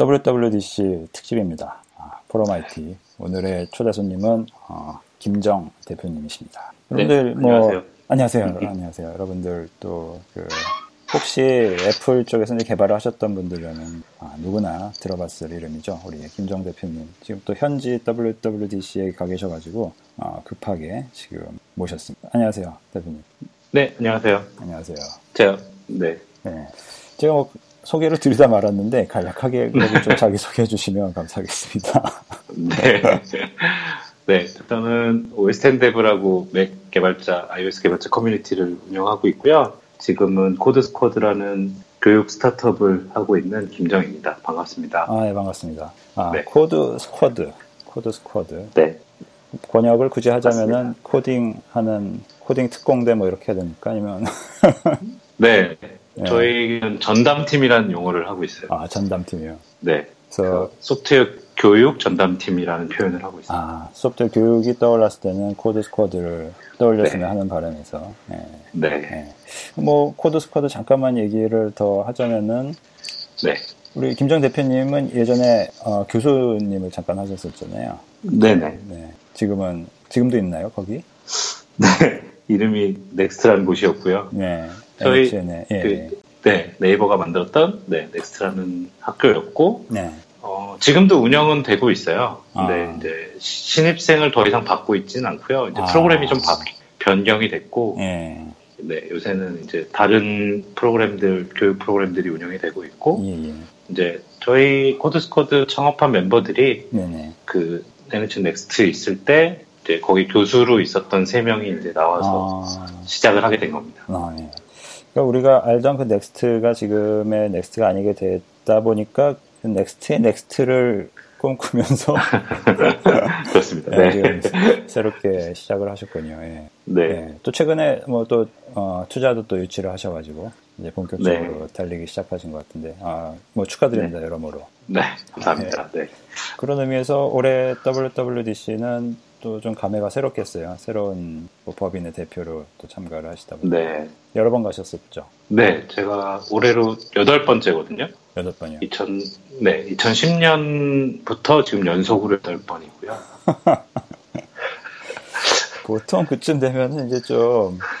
WWDC 특집입니다. 아, 포로마이티. 오늘의 초대 손님은 어, 김정 대표님이십니다. 네, 여러분들 뭐 안녕하세요. 안녕하세요. 음. 안녕하세요. 여러분들 또 그 혹시 애플 쪽에서 이제 개발을 하셨던 분들은 아, 누구나 들어봤을 이름이죠. 우리 김정 대표님. 지금 또 현지 WWDC에 가 계셔가지고 어, 급하게 지금 모셨습니다. 안녕하세요, 대표님. 네, 안녕하세요. 안녕하세요. 제가, 네. 네. 제가 뭐 소개를 드리다 말았는데 간략하게 좀 자기 소개해 주시면 감사하겠습니다. 네. 네, 저는 OSXDev라고 맥 개발자, iOS 개발자 커뮤니티를 운영하고 있고요. 지금은 코드스쿼드라는 교육 스타트업을 하고 있는 김정입니다. 반갑습니다. 아, 네, 반갑습니다. 아, 네. 코드 스쿼드. 코드 스쿼드. 네. 번역을 굳이 하자면은 맞습니다. 코딩 하는 코딩 특공대 뭐 이렇게 해야 됩니까? 아니면 네. 네. 저희는 전담팀이라는 용어를 하고 있어요. 아, 전담팀이요. 네. 그래서 소프트웨어 교육 전담팀이라는 표현을 하고 있어요. 아, 소프트웨어 교육이 떠올랐을 때는 코드 스쿼드를 떠올렸으면 네. 하는 바람에서 네. 네. 네. 뭐 코드 스쿼드 잠깐만 얘기를 더 하자면은 네. 우리 김정 대표님은 예전에 어, 교수님을 잠깐 하셨었잖아요. 네네. 네. 지금은 지금도 있나요 거기? 네. 이름이 넥스트라는 곳이었고요. 네. 저희 NHN에, 예, 예. 그, 네, 네이버가 만들었던 네, 넥스트라는 학교였고 네. 어, 지금도 운영은 되고 있어요. 근데 아. 이제 신입생을 더 이상 받고 있지는 않고요. 이제 아. 프로그램이 좀 바- 변경이 됐고 예. 네, 요새는 이제 다른 프로그램들 교육 프로그램들이 운영이 되고 있고 예, 예. 이제 저희 코드스쿼드 창업한 멤버들이 네네. 그 NHN 넥스트 있을 때 이제 거기 교수로 있었던 세 명이 이제 나와서 아, 시작을 하게 된 겁니다. 아, 예. 그러니까 우리가 알던 그 넥스트가 지금의 넥스트가 아니게 됐다 보니까 그 넥스트의 next를 꿈꾸면서 그렇습니다. 예, 네. 지금 새롭게 시작을 하셨군요. 예. 네. 예. 또 최근에 뭐또 투자도 또 유치를 하셔가지고 이제 본격적으로 네. 달리기 시작하신 것 같은데 아, 뭐 축하드립니다 여러모로. 네, 감사합니다. 네. 그런 의미에서 올해 WWDC는 또 좀 감회가 새롭겠어요. 새로운 뭐 법인의 대표로 또 참가를 하시다 보니 네. 여러 번 가셨었죠. 네, 제가 올해로 여덟 번째거든요. 여덟 번이요. 2000, 네, 2010년부터 지금 연속으로 여덟 번이고요. 보통 그쯤 되면 이제 좀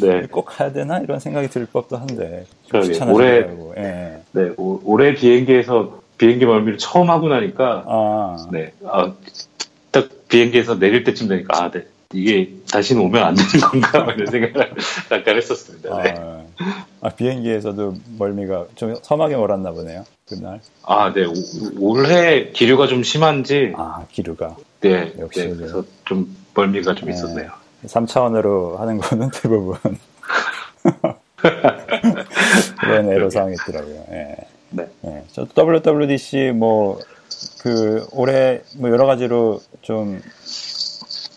꼭 네, 가야 되나 이런 생각이 들 법도 한데 그러게. 추천하시더라고. 예. 네, 오- 올해 비행기에서 비행기 멀미를 처음 하고 나니까, 아, 네, 아, 딱 비행기에서 내릴 때쯤 되니까, 아, 네, 이게 다시는 오면 안 되는 건가? 막 이런 생각을 잠깐 했었습니다. 네. 아, 아, 비행기에서도 멀미가 좀 섬하게 몰았나 보네요. 그날. 아, 네, 오- 올해 기류가 좀 심한지, 아, 기류가. 네, 역시 네. 그래서 좀 멀미가 좀 네. 있었네요. 3차원으로 하는 거는 대부분 그런 애로사항이 있더라고요. 예. 네. 예. 저 WWDC 뭐, 그, 올해 뭐 여러 가지로 좀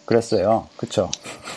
그랬어요. 그쵸?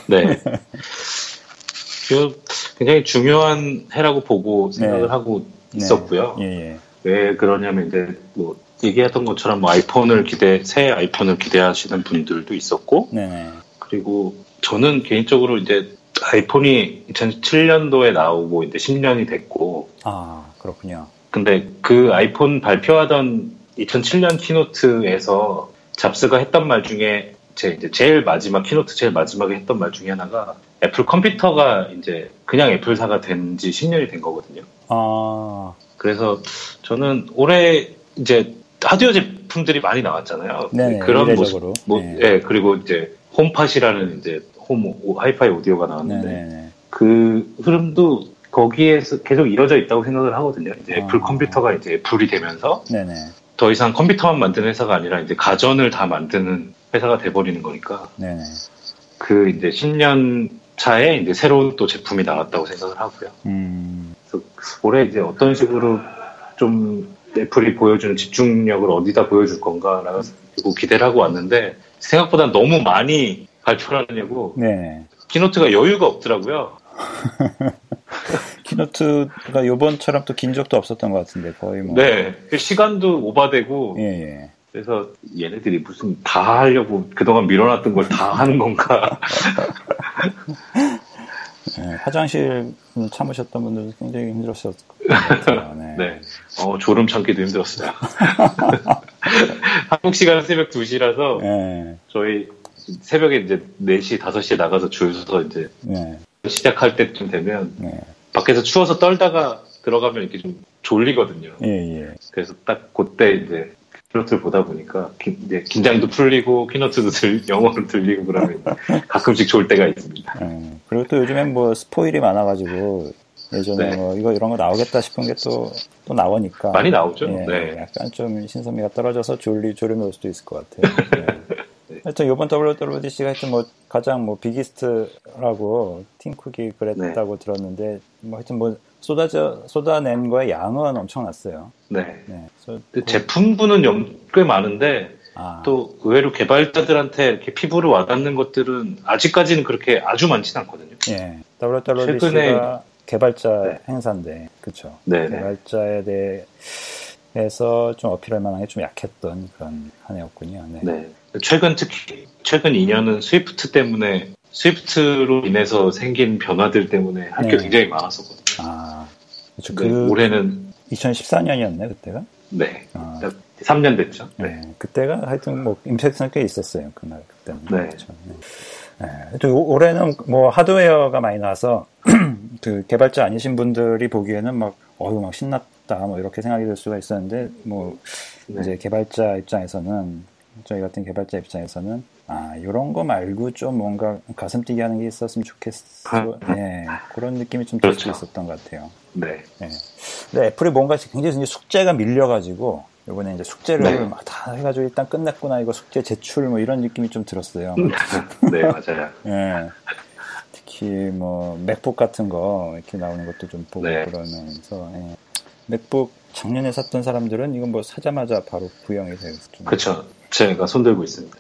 네. 그 굉장히 중요한 해라고 보고 생각을 네. 하고 네. 있었고요. 예, 예. 왜 그러냐면 이제 뭐 얘기했던 것처럼 뭐 아이폰을 기대 새 아이폰을 기대하시는 분들도 있었고 네네. 그리고 저는 개인적으로 이제 아이폰이 2007년도에 나오고 이제 10년이 됐고 아, 그렇군요. 근데 그 아이폰 발표하던 2007년 keynote에서 잡스가 했던 말 중에 제 이제 제일 마지막 keynote 제일 마지막에 했던 말 중에 하나가 애플 컴퓨터가 이제 그냥 애플사가 된 지 10년이 된 거거든요. 아, 그래서 저는 올해 이제 하드웨어 제품들이 많이 나왔잖아요. 네네, 그런 이례적으로. 모습, 뭐, 네. 예, 그리고 이제 홈팟이라는 이제 홈 오- 하이파이 오디오가 나왔는데 네네네. 그 흐름도 거기에서 계속 이뤄져 있다고 생각을 하거든요. 이제 애플 아. 컴퓨터가 이제 애플이 되면서 네네. 더 이상 컴퓨터만 만드는 회사가 아니라 이제 가전을 다 만드는 회사가 돼버리는 거니까 네네. 그 이제 10년 차에 이제 새로운 또 제품이 나왔다고 생각을 하고요. 음, 그래서 올해 이제 어떤 식으로 좀 애플이 보여주는 집중력을 어디다 보여줄 건가라고 기대를 하고 왔는데 생각보다 너무 많이 발표를 하느냐고 네네. 키노트가 여유가 없더라고요. 키노트가 요번처럼 또 긴 적도 없었던 것 같은데, 거의 뭐. 네, 그 시간도 오바되고 예, 예. 그래서 얘네들이 무슨 다 하려고 그동안 밀어놨던 걸 다 하는 건가? 네, 화장실 참으셨던 분들도 굉장히 힘들었을 것 같아요. 네. 네. 어, 졸음 참기도 힘들었어요. 한국 시간은 새벽 2시라서 네. 저희 새벽에 이제 4시, 5시에 나가서 줄 서서 이제 네. 시작할 때쯤 되면 네. 밖에서 추워서 떨다가 들어가면 이렇게 좀 졸리거든요. 예, 예. 그래서 딱 그때 이제 keynote를 보다 보니까 기, 이제 긴장도 풀리고 keynote도 들, 영어로 들리고 그러면 가끔씩 좋을 때가 있습니다. 예. 그리고 또 요즘엔 뭐 스포일이 많아가지고 예전에 네. 뭐 이거 이런 거 나오겠다 싶은 게 또 또 나오니까 많이 나오죠. 예, 네. 약간 좀 신선미가 떨어져서 졸리 졸음이 올 수도 있을 것 같아요. 예. 하여튼 이번 WWDC가 하여튼 뭐 가장 뭐 비기스트라고 팀쿡이 그랬다고 네. 들었는데 뭐 하여튼 뭐 쏟아져 쏟아낸 거의 양은 엄청났어요. 네. 네. 제품군은 영- 꽤 많은데 아, 또 의외로 개발자들한테 이렇게 피부를 와닿는 것들은 아직까지는 그렇게 아주 많지는 않거든요. 예. WWDC가 최근에- 개발자 네. 행사인데, 그쵸. 네, 네. 개발자에 대해서 좀 어필할 만한 게 좀 약했던 그런 한 해였군요. 네. 네. 최근 특히 최근 2년은 스위프트 때문에 스위프트로 인해서 생긴 변화들 때문에 할게 네. 굉장히 많았었거든요. 아. 근데 그, 올해는 2014년이었네, 그때가? 네. 아, 3년 됐죠. 네. 네. 그때가 하여튼 뭐 임팩트는 꽤 있었어요, 그날, 그때는. 네. 그쵸. 네. 네. 또 올해는 뭐 하드웨어가 많이 나와서 그 개발자 아니신 분들이 보기에는 막, 어휴, 막 신났다, 뭐 이렇게 생각이 들 수가 있었는데, 뭐, 네. 이제 개발자 입장에서는 저희 같은 개발자 입장에서는 아 이런 거 말고 좀 뭔가 가슴 뛰게 하는 게 있었으면 좋겠어. 예, 그런 느낌이 좀 들수 그렇죠. 있었던 것 같아요. 네. 예. 근데 애플이 뭔가 굉장히 숙제가 밀려가지고 이번에 이제 숙제를 네. 막다 해가지고 일단 끝났구나 이거 숙제 제출 뭐 이런 느낌이 좀 들었어요. 네, 맞아요. 예. 특히 뭐 맥북 같은 거 이렇게 나오는 것도 좀 보고 네. 그러면서 예. 맥북 작년에 샀던 사람들은 이건 뭐 사자마자 바로 구형이 좀 그렇죠. 제가 손들고 있습니다.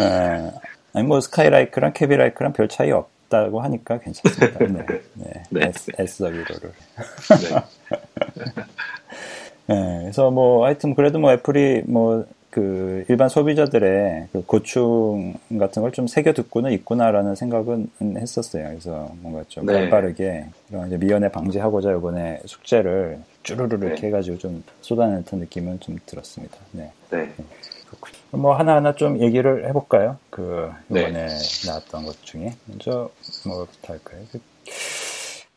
예. 아니 뭐 스카이라이크랑 캐비라이크랑 별 차이 없다고 하니까 괜찮습니다. 네. 네. 네. S, SW로를. 네. 예. 그래서 뭐 하여튼 그래도 뭐 애플이 뭐 그 일반 소비자들의 그 고충 같은 걸 좀 새겨 듣고는 있구나라는 생각은 했었어요. 그래서 뭔가 좀 네. 빠르게 미연에 방지하고자 이번에 숙제를 쭈루루루 이렇게 네. 해가지고 좀 쏟아낸 듯한 느낌은 좀 들었습니다. 네. 네. 뭐 하나하나 좀 얘기를 해볼까요? 그 네. 이번에 나왔던 것 중에 먼저 뭐부터 할까요?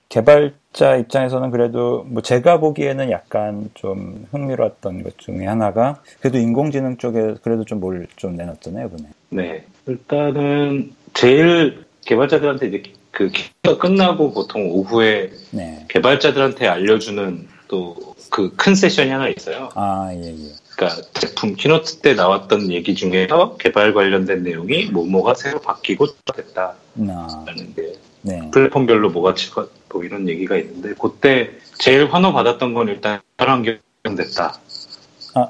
그 개발자 입장에서는 그래도 뭐 제가 보기에는 약간 좀 흥미로웠던 것 중에 하나가 그래도 인공지능 쪽에 그래도 좀 뭘좀 내놨잖아요 이번에. 네. 일단은 제일 개발자들한테 이제 그 기가 끝나고 보통 오후에 네. 개발자들한테 알려주는 또 그 큰 세션이 하나 있어요. 아 예 예. 그러니까 제품 keynote 때 나왔던 얘기 중에서 개발 관련된 내용이 뭐뭐가 새로 바뀌고 됐다라는 나게 네. 플랫폼별로 뭐가 치고 뭐 이런 얘기가 있는데 그때 제일 환호 받았던 건 일단 개발 환경 됐다. 아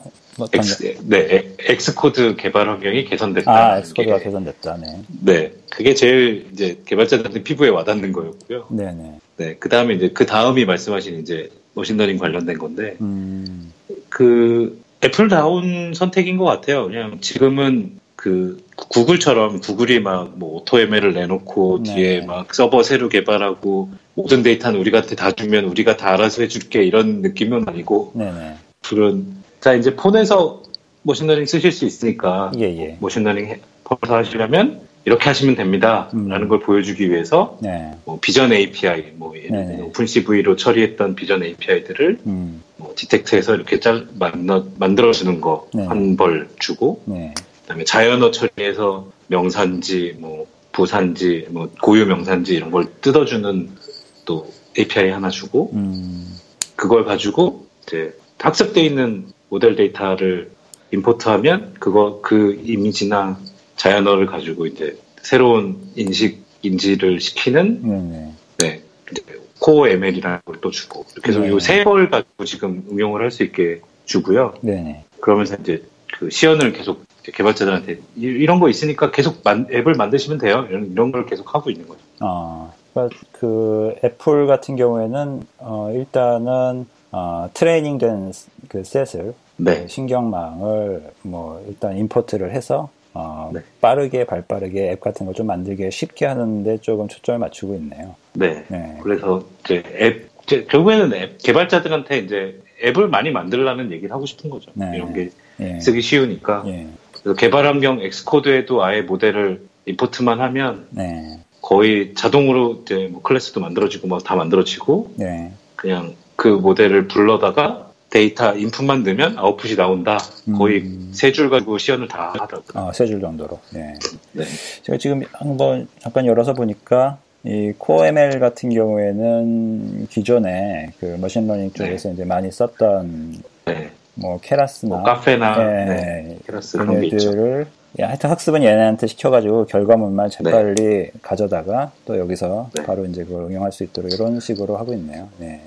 X, 네, Xcode 개발 환경이 개선됐다. 아 Xcode가 개선됐다. 네. 네, 그게 제일 이제 개발자들한테 피부에 와닿는 거였고요. 네네. 네, 그 다음에 이제 그 다음이 말씀하신 이제 machine learning 관련된 건데 음. 그 Apple다운 선택인 것 같아요. 그냥 지금은 그 Google처럼 Google이 막 뭐 AutoML을 내놓고 네. 뒤에 막 서버 새로 개발하고 모든 데이터는 우리한테 다 주면 우리가 다 알아서 해줄게 이런 느낌은 아니고 네네. 그런 자 이제 폰에서 machine learning 쓰실 수 있으니까 예 예. machine learning 해- 폰에서 하시려면 이렇게 하시면 됩니다. 음. 라는 걸 보여주기 위해서 네. 뭐 Vision API, 뭐 예를 네네. 들면 OpenCV로 처리했던 Vision API들을 음. 뭐 detect해서 이렇게 짤 만들어 만들어주는 거 네. 한벌 주고 네. 그다음에 자연어 처리해서 명산지, 뭐 부산지, 뭐 고유 명산지 이런 걸 뜯어주는 또 API 하나 주고 음. 그걸 가지고 이제 학습돼 있는 모델 데이터를 임포트하면 그거 그 이미지나 자연어를 가지고 이제 새로운 인식 인지를 시키는 네네. 네 코어 ML이라는 걸 또 주고 이렇게 해서 네. 이세벌 가지고 지금 응용을 할 수 있게 주고요. 네네. 그러면서 이제 그 시연을 계속 개발자들한테 이- 이런 거 있으니까 계속 만- 앱을 만드시면 돼요. 이런, 이런 걸 계속 하고 있는 거죠. 어, 그러니까 그 애플 같은 경우에는 어, 일단은 어, 트레이닝된 그 셋을 네, 신경망을 뭐 일단 임포트를 해서 어, 네. 빠르게 발빠르게 앱 같은 거좀 만들기 쉽게 하는데 조금 초점을 맞추고 있네요. 네. 네. 그래서 이제 앱 이제 결국에는 앱 개발자들한테 이제 앱을 많이 만들라는 얘기를 하고 싶은 거죠. 네. 이런 게 예. 쓰기 쉬우니까. 예. 그래서 개발 환경 Xcode에도 아예 모델을 import만 하면 네. 거의 자동으로 이제 뭐 클래스도 만들어지고 뭐다 만들어지고 네. 그냥 그 모델을 불러다가 데이터 인풋만 넣으면 아웃풋이 나온다. 거의 음. 세줄 가지고 시연을 다 하더라고요. 아, 세 줄 정도로. 네. 네. 제가 지금 한번 잠깐 열어서 보니까 이 Core ML 같은 경우에는 기존에 그 machine learning 쪽에서 네. 이제 많이 썼던 네. 뭐 Keras나 뭐 Caffe나 네, 네. Keras 그런 게 있죠. 야, 하여튼 학습은 얘네한테 시켜가지고 결과물만 재빨리 네. 가져다가 또 여기서 네. 바로 이제 그걸 응용할 수 있도록 이런 식으로 하고 있네요. 네.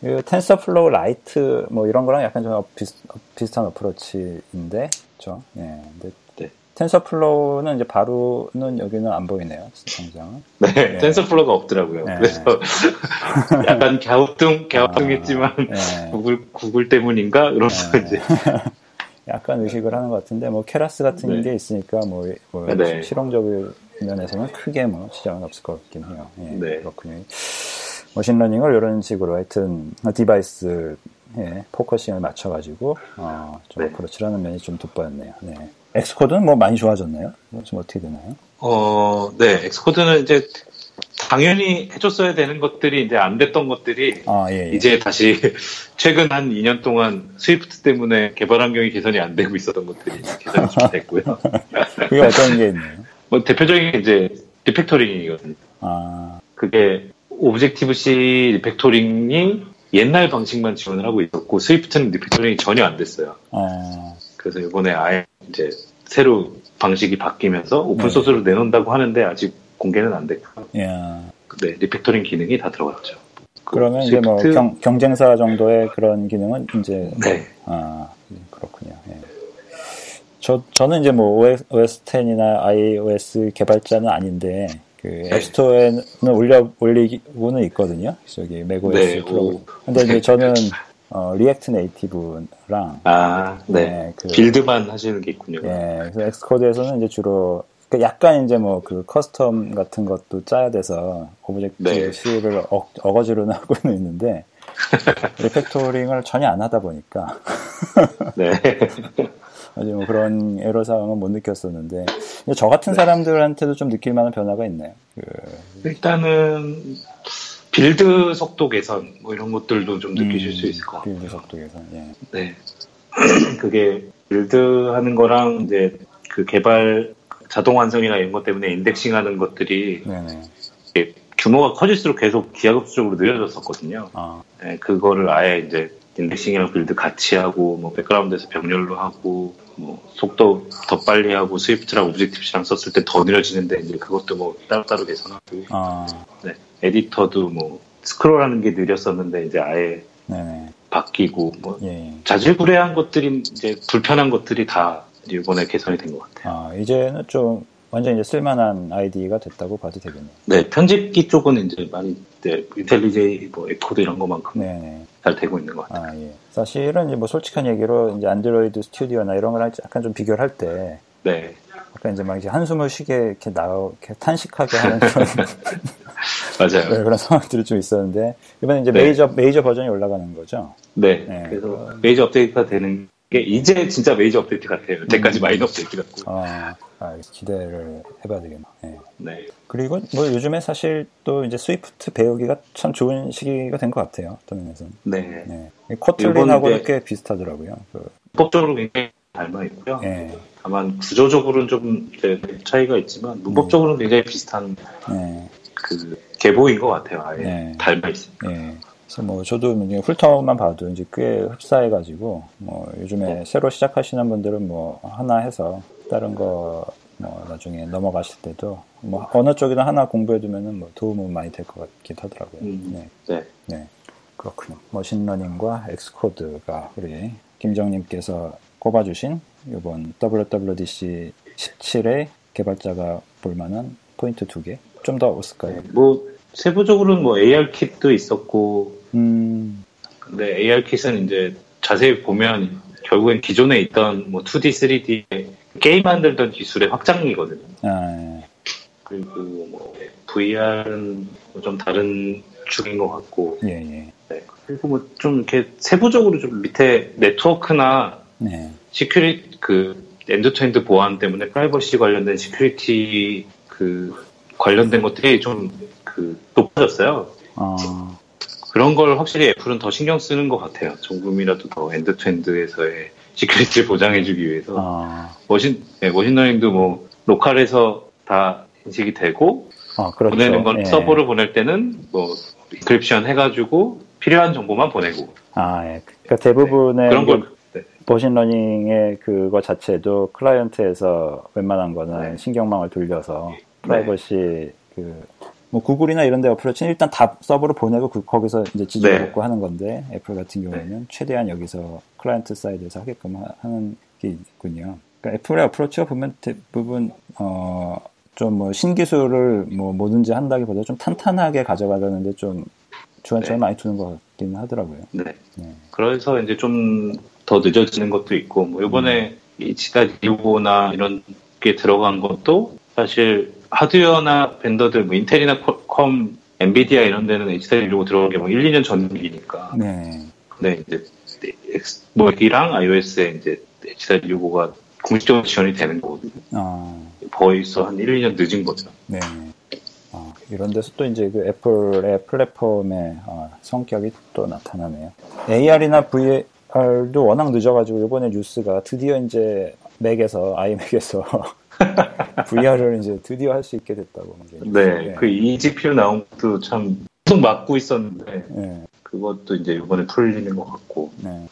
그 TensorFlow Lite 뭐 이런 거랑 약간 좀 비슷, 비슷한 approach인데, 그렇죠? 네. 근데 네. TensorFlow는 이제 바로는 여기는 안 보이네요. 당장. 네, 네. TensorFlow가 없더라고요. 네. 그래서 약간 갸우뚱 갸우뚱했지만 아, 네. Google Google 때문인가 이러면서 네. 이제 약간 의식을 하는 것 같은데 뭐 Keras 같은 네. 게 있으니까 뭐, 뭐 네. 실용적인 면에서는 크게 뭐 지장은 없을 것 같긴 해요. 예, 네. 그렇군요. machine learning을 이런 식으로 하여튼 device 에 focusing을 맞춰가지고 어, 좀 네. 그렇지라는 면이 좀 돋보였네요. 네. Xcode는 뭐 많이 좋아졌나요? 좀 어떻게 되나요? 어, 네. Xcode는 이제 당연히 해줬어야 되는 것들이 이제 안 됐던 것들이 아, 예, 예. 이제 다시 최근 한 2년 동안 Swift 때문에 개발 환경이 개선이 안 되고 있었던 것들이 개선이 좀 됐고요. 그게 어떤 게 있나요? 뭐 대표적인 이제 refactoring이거든요. 아. 그게 Objective-C refactoring이 옛날 방식만 지원을 하고 있었고 Swift는 refactoring이 전혀 안 됐어요. 아. 그래서 이번에 아예 이제 새로 방식이 바뀌면서 open source로 네. 내놓는다고 하는데 아직 공개는 안 됐고. 야. 네, refactoring 기능이 다 들어갔죠. 그 그러면. 이제 뭐 경, 경쟁사 정도의 그런 기능은 이제 뭐, 네. 아 그렇군요. 예. 저 저는 이제 뭐 OS, OS 10이나 iOS 개발자는 아닌데 그 네. App Store에는 올려 올리고는 있거든요. 저기 macOS 네, 프로그램. 근데 이제 저는 어, React Native랑 아, 네. 네 그, build만 하시는 게 있군요. 예, 그래서 Xcode에서는 이제 주로 그 약간 이제 뭐 그 custom 같은 것도 짜야 돼서 Object 네. C를 어, 어거지로는 하고는 있는데 refactoring을 전혀 안 하다 보니까 네. 아주 뭐 그런 애로 사항은 못 느꼈었는데 저 같은 네. 사람들한테도 좀 느낄 만한 변화가 있네요. 그... 일단은 build 속도 개선 뭐 이런 것들도 좀 느끼실 음, 수 있을 것 같아요. build 속도 개선. 예. 네. 그게 build 하는 거랑 이제 그 개발 자동 완성이나 이런 것 때문에 indexing 하는 것들이 규모가 커질수록 계속 기하급수적으로 느려졌었거든요. 아. 네, 그거를 아예 이제 indexing이랑 build 같이 하고 뭐 백그라운드에서 병렬로 하고 뭐 속도 더 빨리 하고 Swift랑 Objective랑 썼을 때 더 느려지는데 이제 그것도 뭐 따로따로 개선하고 아. 네, 에디터도 뭐 스크롤하는 게 느렸었는데 이제 아예 네네. 바뀌고 뭐 예. 자질구레한 것들이 이제 불편한 것들이 다 이번에 개선이 된 것 같아요. 아, 이제는 좀 완전 이제 쓸만한 IDE가 됐다고 봐도 되겠네요. 네, 편집기 쪽은 이제 많이 네, IntelliJ, 뭐 AppCode 이런 것만큼 네네. 잘 되고 있는 것 같아요. 아, 예. 사실은 이제 뭐 솔직한 얘기로 이제 Android Studio나 이런 거랑 약간 좀 비교를 할 때, 네. 약간 이제 막 이제 한숨을 쉬게 이렇게 나오, 이렇게 탄식하게 하는 그런 맞아요. 네, 그런 상황들이 좀 있었는데 이번에 이제 네. 메이저 메이저 버전이 올라가는 거죠. 네. 네. 그래서 메이저 업데이트가 되는 게 이제 진짜 메이저 업데이트 같아요. 여태까지 음. 마이너 업데이트 같고. 아, 아, 기대를 해봐야 되겠네. 네. 네. 그리고 뭐 요즘에 사실 또 이제 Swift 배우기가 참 좋은 시기가 된 것 같아요. 어떤 면에서는. 네. 네. Kotlin하고 꽤 비슷하더라고요. 그. 문법적으로 굉장히 닮아 있고요. 네. 다만 구조적으로는 좀 차이가 있지만 문법적으로는 굉장히 비슷한 네. 그 계보인 것 같아요. 아예 네. 닮아 있습니다. 네. 그래서 뭐 저도 훑어만 봐도 이제 꽤 흡사해가지고 뭐 요즘에 네. 새로 시작하시는 분들은 뭐 하나 해서 다른 거 뭐 나중에 넘어가실 때도 뭐 어느 쪽이나 하나 공부해두면은 뭐 도움은 많이 될 것 같긴 하더라고요. 음, 네. 네. 네. 그렇군요. machine learning과 Xcode가 우리 김정님께서 꼽아주신 이번 WWDC 17의 개발자가 볼만한 포인트 두 개. 좀 더 없을까요? 네, 뭐 세부적으로는 뭐 ARKit도 있었고, 음. 근데 ARKit은 이제 자세히 보면 결국엔 기존에 있던 뭐 2D, 3D 게임 만들던 기술의 확장이거든요. 아, 예. 그리고 뭐 VR은 좀 다른 축인 것 같고 예, 예. 네. 그리고 뭐 좀 이렇게 세부적으로 좀 밑에 네트워크나 네. security 그 end-to-end 보안 때문에 프라이버시 관련된 security 그 관련된 것들이 좀 그 높아졌어요. 어, 그런 걸 확실히 애플은 더 신경 쓰는 것 같아요. 조금이라도 더 end-to-end에서의 security를 보장해주기 위해서 어, machine 네, machine learning도 뭐 local에서 다 인식이 되고 어, 그렇죠. 보내는 건 예. 서버를 보낼 때는 뭐 encryption 해가지고 필요한 정보만 보내고 아, 예. 그러니까 대부분의 그런 걸 네. machine learning의 그거 자체도 클라이언트에서 웬만한 거는 네. 신경망을 돌려서 프라이버시 그 뭐 구글이나 이런 데 approach는 일단 다 서버로 보내고 그- 거기서 이제 지져먹고 하는 건데 애플 같은 경우에는 최대한 여기서 client side에서 하게끔 하- 하는 게 있군요. 그러니까 애플의 approach가 보면 대부분 어 좀 뭐 신기술을 뭐 뭐든지 한다기보다 좀 탄탄하게 가져가려는데 좀 주안점을 네. 많이 두는 것 같긴 하더라고요. 네. 네. 그래서 이제 좀 더 늦어지는 것도 있고, 뭐, 이번에 이 지다 리오나 이런 게 들어간 것도 사실 하드웨어나 vendor들, 뭐, 인텔이나 퀄컴, 엔비디아 이런 데는 H.265 들어간 게 뭐 1, 2년 전 일이니까. 네. 네, 이제, 뭐, 맥이랑 iOS에 이제 H.265가 공식적으로 지원이 되는 거거든요. 아. 벌써 한 1, 2년 늦은 거죠. 네. 아, 이런 데서 또 이제 그 애플의 플랫폼의 어, 성격이 또 나타나네요. AR이나 VR도 워낙 늦어가지고 이번에 뉴스가 드디어 이제 맥에서 아이맥에서 VR을 이제 드디어 할 수 있게 됐다고. 네, 뉴스에. 그 eGPU 나온 것도 참 계속 막고 있었는데, 네, 그것도 이제 이번에 풀리는 것 같고, 네.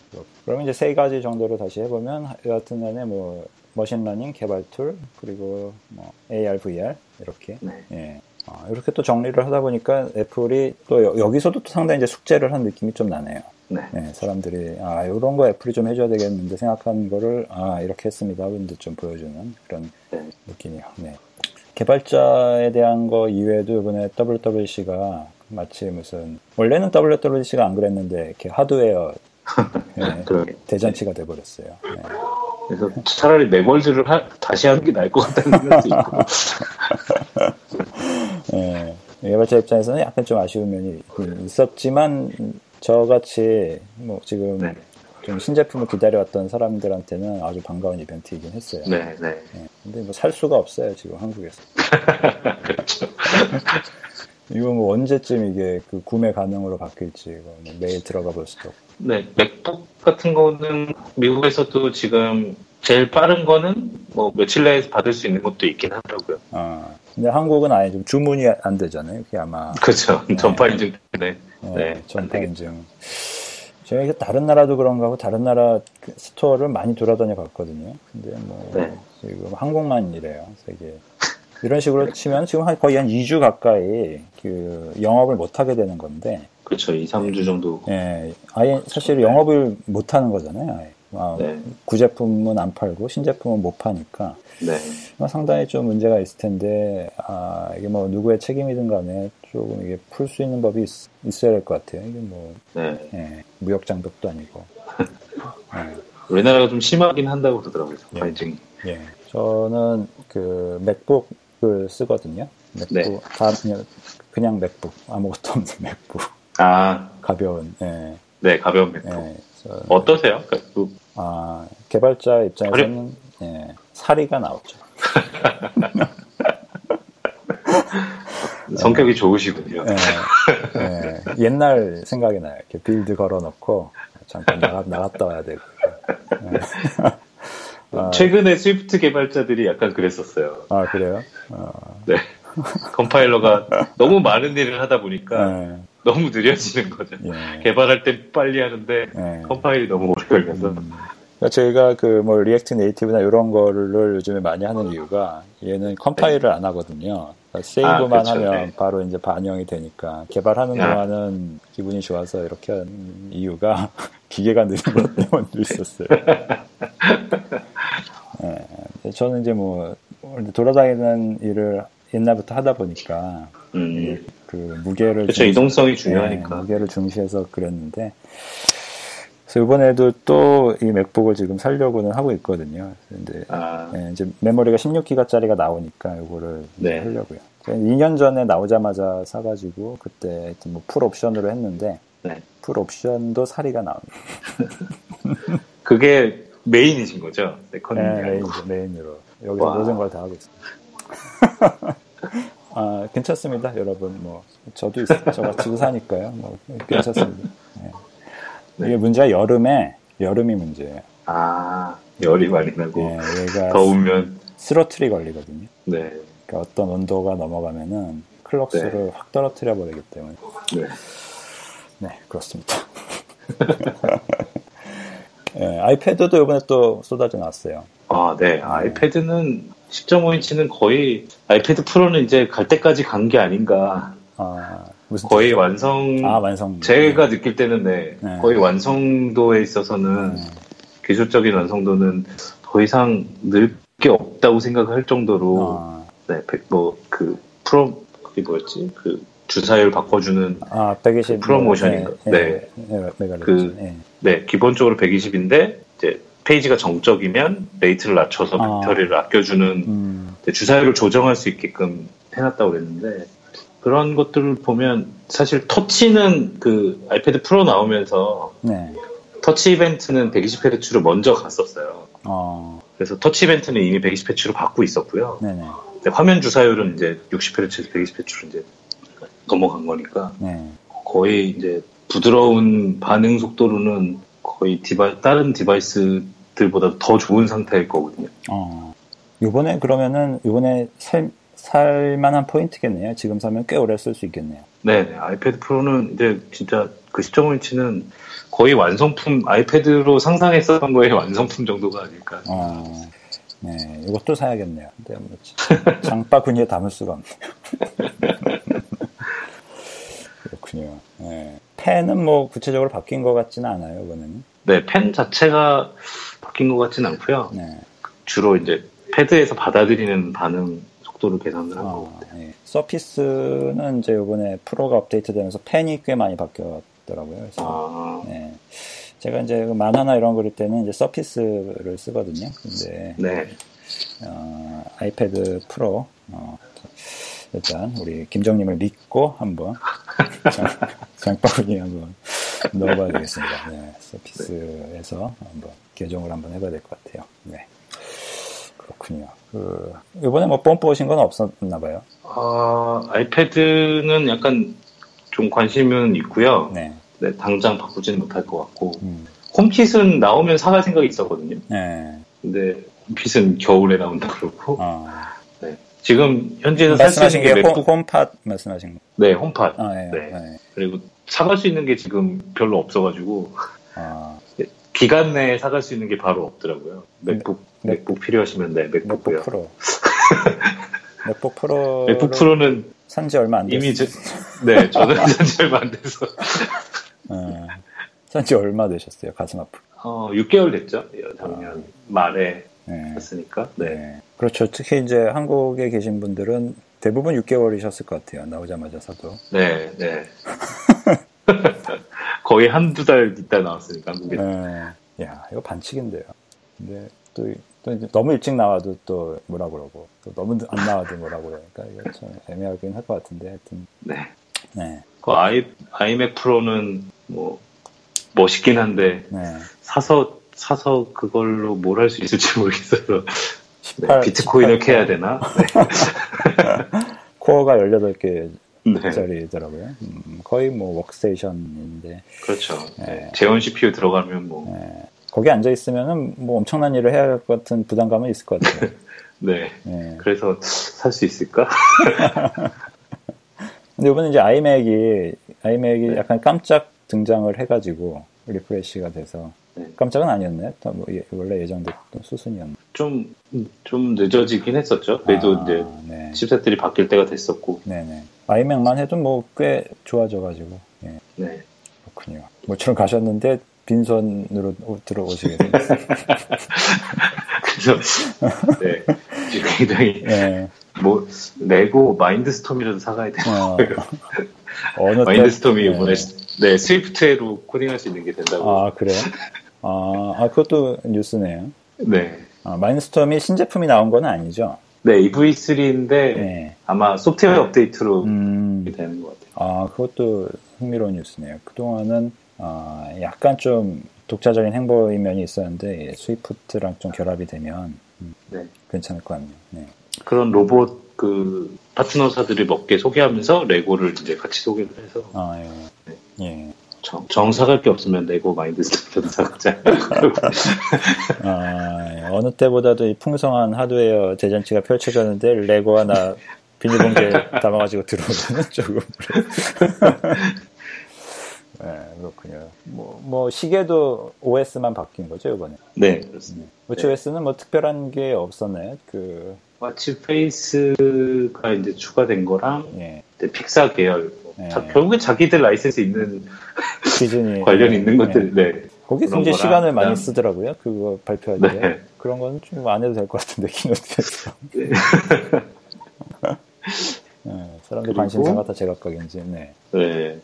그러면 이제 세 가지 정도로 다시 해보면 여하튼 간에 뭐 machine learning 개발 tool 그리고 뭐 AR, VR 이렇게 네. 예. 아, 이렇게 또 정리를 하다 보니까 애플이 또 여, 기서도 또 상당히 이제 숙제를 한 느낌이 좀 나네요. 네. 네, 사람들이 아 이런 거 애플이 좀 해줘야 되겠는데 생각하는 거를 아 이렇게 했습니다 하고 이제 좀 보여주는 그런 네. 느낌이요. 네. 개발자에 대한 거 이외에도 이번에 WWC가 마치 무슨 원래는 WWC가 안 그랬는데 이렇게 하드웨어 예, 그러게. 대잔치가 돼버렸어요. 네. 그래서 차라리 하- 다시 하는 게 나을 것 같다는 생각도 있고. 예, 개발자 입장에서는 약간 좀 아쉬운 면이 있었지만 저같이 뭐 지금 네. 좀 신제품을 기다려왔던 사람들한테는 아주 반가운 이벤트이긴 했어요. 네, 네. 예, 근데 뭐 살 수가 없어요 지금 한국에서. 그렇죠. 이거 뭐 언제쯤 이게 그 구매 가능으로 바뀔지 이거 뭐 매일 들어가 볼 수도 없고. 네, 맥북 같은 거는 미국에서도 지금 제일 빠른 거는 뭐 며칠 내에 받을 수 있는 것도 있긴 하더라고요. 아, 근데 한국은 아예 좀 주문이 안 되잖아요. 그게 아마 그렇죠. 전파 인증 때 예, 네, 인증. 제가 이게 다른 나라도 그런가 하고 다른 나라 그 스토어를 많이 돌아다녀 봤거든요. 근데 뭐 네. 지금 한국만 이래요. 세계. 이런 식으로 치면 지금 한 거의 한 2주 가까이 그 영업을 못 하게 되는 건데, 그렇죠. 2, 3주 정도. 예, 아예 사실 영업을 못 하는 거잖아요. 아예. 아, 네. 구제품은 안 팔고 신제품은 못 파니까 네. 뭐 상당히 좀 문제가 있을 텐데, 아, 이게 뭐 누구의 책임이든 간에 조금 이게 풀 수 있는 법이 있, 어야 될 것 같아요. 이게 뭐, 네. 예, 무역 장벽도 아니고. 예, 우리나라가 좀 심하긴 한다고 그러더라고요. 전파 예. 예. 저는 그 맥북을 쓰거든요. 맥북, 네. 다 그냥, 그냥 맥북. 아무것도 없는 맥북. 아, 가벼운, 예, 네, 가벼운 맥북. 예. 어떠세요? 그, 아, 개발자 입장에서는, 예, 사리가 나오죠. 성격이 좋으시군요. 예, 예, 옛날 생각이 나요. 이렇게 build 걸어놓고 잠깐 나가, 나갔다 와야 되고. 예. 아, 최근에 Swift 개발자들이 약간 그랬었어요. 아 그래요? 어, 네. 컴파일러가 너무 많은 일을 하다 보니까 예, 너무 느려지는 거죠. 예, 개발할 때 빨리 하는데 예. 컴파일이 너무 오래 걸려서 음. 그러니까 저희가 그 뭐 React Native나 이런 거를 요즘에 많이 하는 이유가 얘는 컴파일을 안 하거든요. 그러니까 save만 아, 그렇죠. 하면 네. 바로 이제 반영이 되니까 개발하는 아. 동안은 기분이 좋아서 이렇게 하는 이유가 기계가 느린 것 때문도 있었어요. 예, 근데 저는 이제 뭐 돌아다니는 일을 옛날부터 하다 보니까 음, 그 무게를 그렇죠 이동성이 네, 중요하니까 무게를 중시해서 그랬는데 그래서 이번에도 또 이 맥북을 지금 살려고는 하고 있거든요. 근데 아, 예, 이제 메모리가 16기가짜리가 나오니까 이거를 네. 하려고요. 2년 전에 나오자마자 사가지고 그때 뭐풀 옵션으로 했는데 네. 풀 옵션도 사리가 나옵니다. 그게 메인이신 거죠? 네, 아니고. 메인, 메인으로 여기서 와. 모든 걸 다 하고 있습니다. 아, 괜찮습니다, 여러분. 뭐 저도 있, 저 같이도 사니까요. 뭐 괜찮습니다. 예. 네. 이게 문제가 여름에 여름이 문제예요. 아, 열이 많이 나고 예, 얘가 더우면 throttle이 걸리거든요. 네. 그러니까 어떤 온도가 넘어가면은 clock 수를 확 떨어뜨려 버리기 때문에 네. 네 그렇습니다. 예, 아이패드도 이번에 또 쏟아져 나왔어요. 아, 네. 아이패드는 10.5인치는 거의 아이패드 프로는 이제 갈 때까지 간 게 아닌가. 아 거의 완성. 아 완성 제가 느낄 때는 네, 네. 거의 완성도에 있어서는 네. 기술적인 완성도는 더 이상 늘 게 없다고 생각할 정도로 아, 네, 뭐그 프로 그게 뭐였지? 그 주사율 바꿔주는 아 120. 프로모션인가? 네. 네. 네. 메가리트. 그- 네. 네, 기본적으로 120인데 이제 페이지가 정적이면 rate를 낮춰서 아. 배터리를 아껴주는 음, 주사율을 조정할 수 있게끔 해놨다고 그랬는데 그런 것들을 보면 사실 터치는 그 아이패드 프로 나오면서 네. 터치 이벤트는 120Hz로 먼저 갔었어요. 어, 그래서 터치 이벤트는 이미 120Hz로 받고 있었고요. 네네. 근데 화면 주사율은 이제 60Hz, 120Hz로 이제 넘어간 거니까 네. 거의 이제 부드러운 반응 속도로는 거의 디바, 다른 디바이스들보다 더 좋은 상태일 거거든요. 어, 요번에 그러면은 요번에 살 살만한 포인트겠네요. 지금 사면 꽤 오래 쓸 수 있겠네요. 네, 네. 아이패드 프로는 이제 진짜 그 10.5인치는 거의 완성품, 아이패드로 상상했었던 거의 완성품 정도가 아닐까. 어, 네, 이것도 사야겠네요. 근데 뭐 참, 장바구니에 담을 수가 없네요. 그렇군요. 네. 펜은 뭐 구체적으로 바뀐 것 같지는 않아요, 이번에는. 네, 펜 자체가 바뀐 것 같진 않고요. 네. 주로 이제 패드에서 받아들이는 반응 속도를 계산을 한 어, 거고. 예. 서피스는 이제 이번에 프로가 업데이트되면서 펜이 꽤 많이 바뀌었더라고요. 그래서 아, 네. 제가 이제 그 만화나 이런 거 그릴 때는 이제 서피스를 쓰거든요. 근데 네. 어, 아이패드 프로 어, 일단 우리 김정님을 믿고 한번 장- 장바구니에 한번 넣어봐야 되겠습니다. 네, 서피스에서 한번 개종을 한번 해봐야 될 것 같아요. 네, 그렇군요. 그 이번에 뭐 뽐뿌 오신 건 없었나 봐요. 아, 아이패드는 약간 좀 관심은 있고요. 네, 네, 당장 바꾸지는 못할 것 같고. 음, 홈킷은 나오면 사갈 생각이 있었거든요. 네, 근데 홈킷은 겨울에 나온다 그러고. 어, 네. 지금 현재는 살수 말씀하신 있는 게 맥북, 홈팟 말씀하신 거. 네, 홈팟. 아, 예, 네. 예. 그리고 사갈 수 있는 게 지금 별로 없어가지고 아, 기간 내에 사갈 수 있는 게 바로 없더라고요. 맥북 네. 맥북 필요하시면 네, 맥북 맥북고요. 프로. 맥북 프로. 맥북 프로는 산지 얼마 안 됐어요. 이미 제, 네 저는 산지 얼마 안 돼서 어, 산지 얼마 되셨어요? 가슴 아프. 어, 6개월 됐죠. 작년 말에 네. 했으니까. 네. 네. 그렇죠. 특히 이제 한국에 계신 분들은 대부분 6개월이셨을 것 같아요. 나오자마자 사도. 네, 네. 거의 한두 달 있다 나왔으니까 한국에. 네. 야, 이거 반칙인데요. 근데 또, 또 이제 너무 일찍 나와도 또 뭐라 그러고, 또 너무 안 나와도 뭐라 그러니까 이거 참 애매하긴 할 것 같은데, 하여튼. 네. 네. 그 아이 아이맥 프로는 뭐 멋있긴 한데 네. 사서 사서 그걸로 뭘 할 수 있을지 모르겠어서 네, 18, 비트코인을 18 캐야 되나? 코어가 18개짜리더라고요. 네. 음, 거의 뭐 워크스테이션인데, 그렇죠. 네. 네. 재원 CPU 들어가면 뭐 네. 거기 앉아 있으면은 뭐 엄청난 일을 해야 할 것 같은 부담감은 있을 것 같아요. 네. 네. 그래서 살 수 있을까? 근데 이번에 이제 아이맥이 아이맥이 네. 약간 깜짝 등장을 해가지고 refresh가 돼서 네. 깜짝은 아니었네. 또 뭐, 예- 원래 예정됐던 수순이었나. 좀, 좀 늦어지긴 했었죠. 그래도 아, 이제 네. 칩셋들이 바뀔 때가 됐었고. 네네. 아이맥만 해도 뭐 꽤 좋아져가지고 예, 네. 그렇군요. 모처럼 가셨는데 빈손으로 오- 들어오시게 됐어요. 그래서, 네. 굉장히, 예. 뭐, 레고 마인드스톰이라도 사가야. 어, 어느 때- 마인드스톰이 네. 이번에 네, 스위프트로 코딩할 수 있는 게 된다고. 아, 그래요? 아, 아, 그것도 뉴스네요. 네. 아, 마인드스톰이 신제품이 나온 건 아니죠? 네, EV3인데 네. 아마 소프트웨어 업데이트로 음, 되는 것 같아요. 아, 그것도 흥미로운 뉴스네요. 그동안은, 아, 약간 좀 독자적인 행보의 면이 있었는데, 예, 스위프트랑 좀 결합이 되면, 음, 네. 괜찮을 것 같네요. 네. 그런 로봇 그 파트너사들이 몇 개 소개하면서 레고를 이제 같이 소개를 해서 아, 예. 예. 정, 정사갈 게 없으면 레고 마인드스톰 사가자. 아, 예. 어느 때보다도 이 풍성한 하드웨어 대잔치가 펼쳐졌는데, 레고 하나 비닐봉지에 담아가지고 들어오면 조금. 네, 그렇군요. 뭐, 뭐, 시계도 OS만 바뀐 거죠, 이번에. 네, 그렇습니다. WatchOS는 뭐 특별한 게 없었나요? 그, watch face가 이제 추가된 거랑 예, 픽사 계열 뭐 네. 자- 결국에 자기들 라이센스 있는 디즈니. 관련 네, 있는 것들 네. 네. 거기 굉장히 시간을 많이 쓰더라고요. 그거 발표할 때. 네. 그런 건 좀 안 해도 될 것 같은데, keynote에서. 네. 네, 사람들 관심사가 다 제각각인지, 네. 네.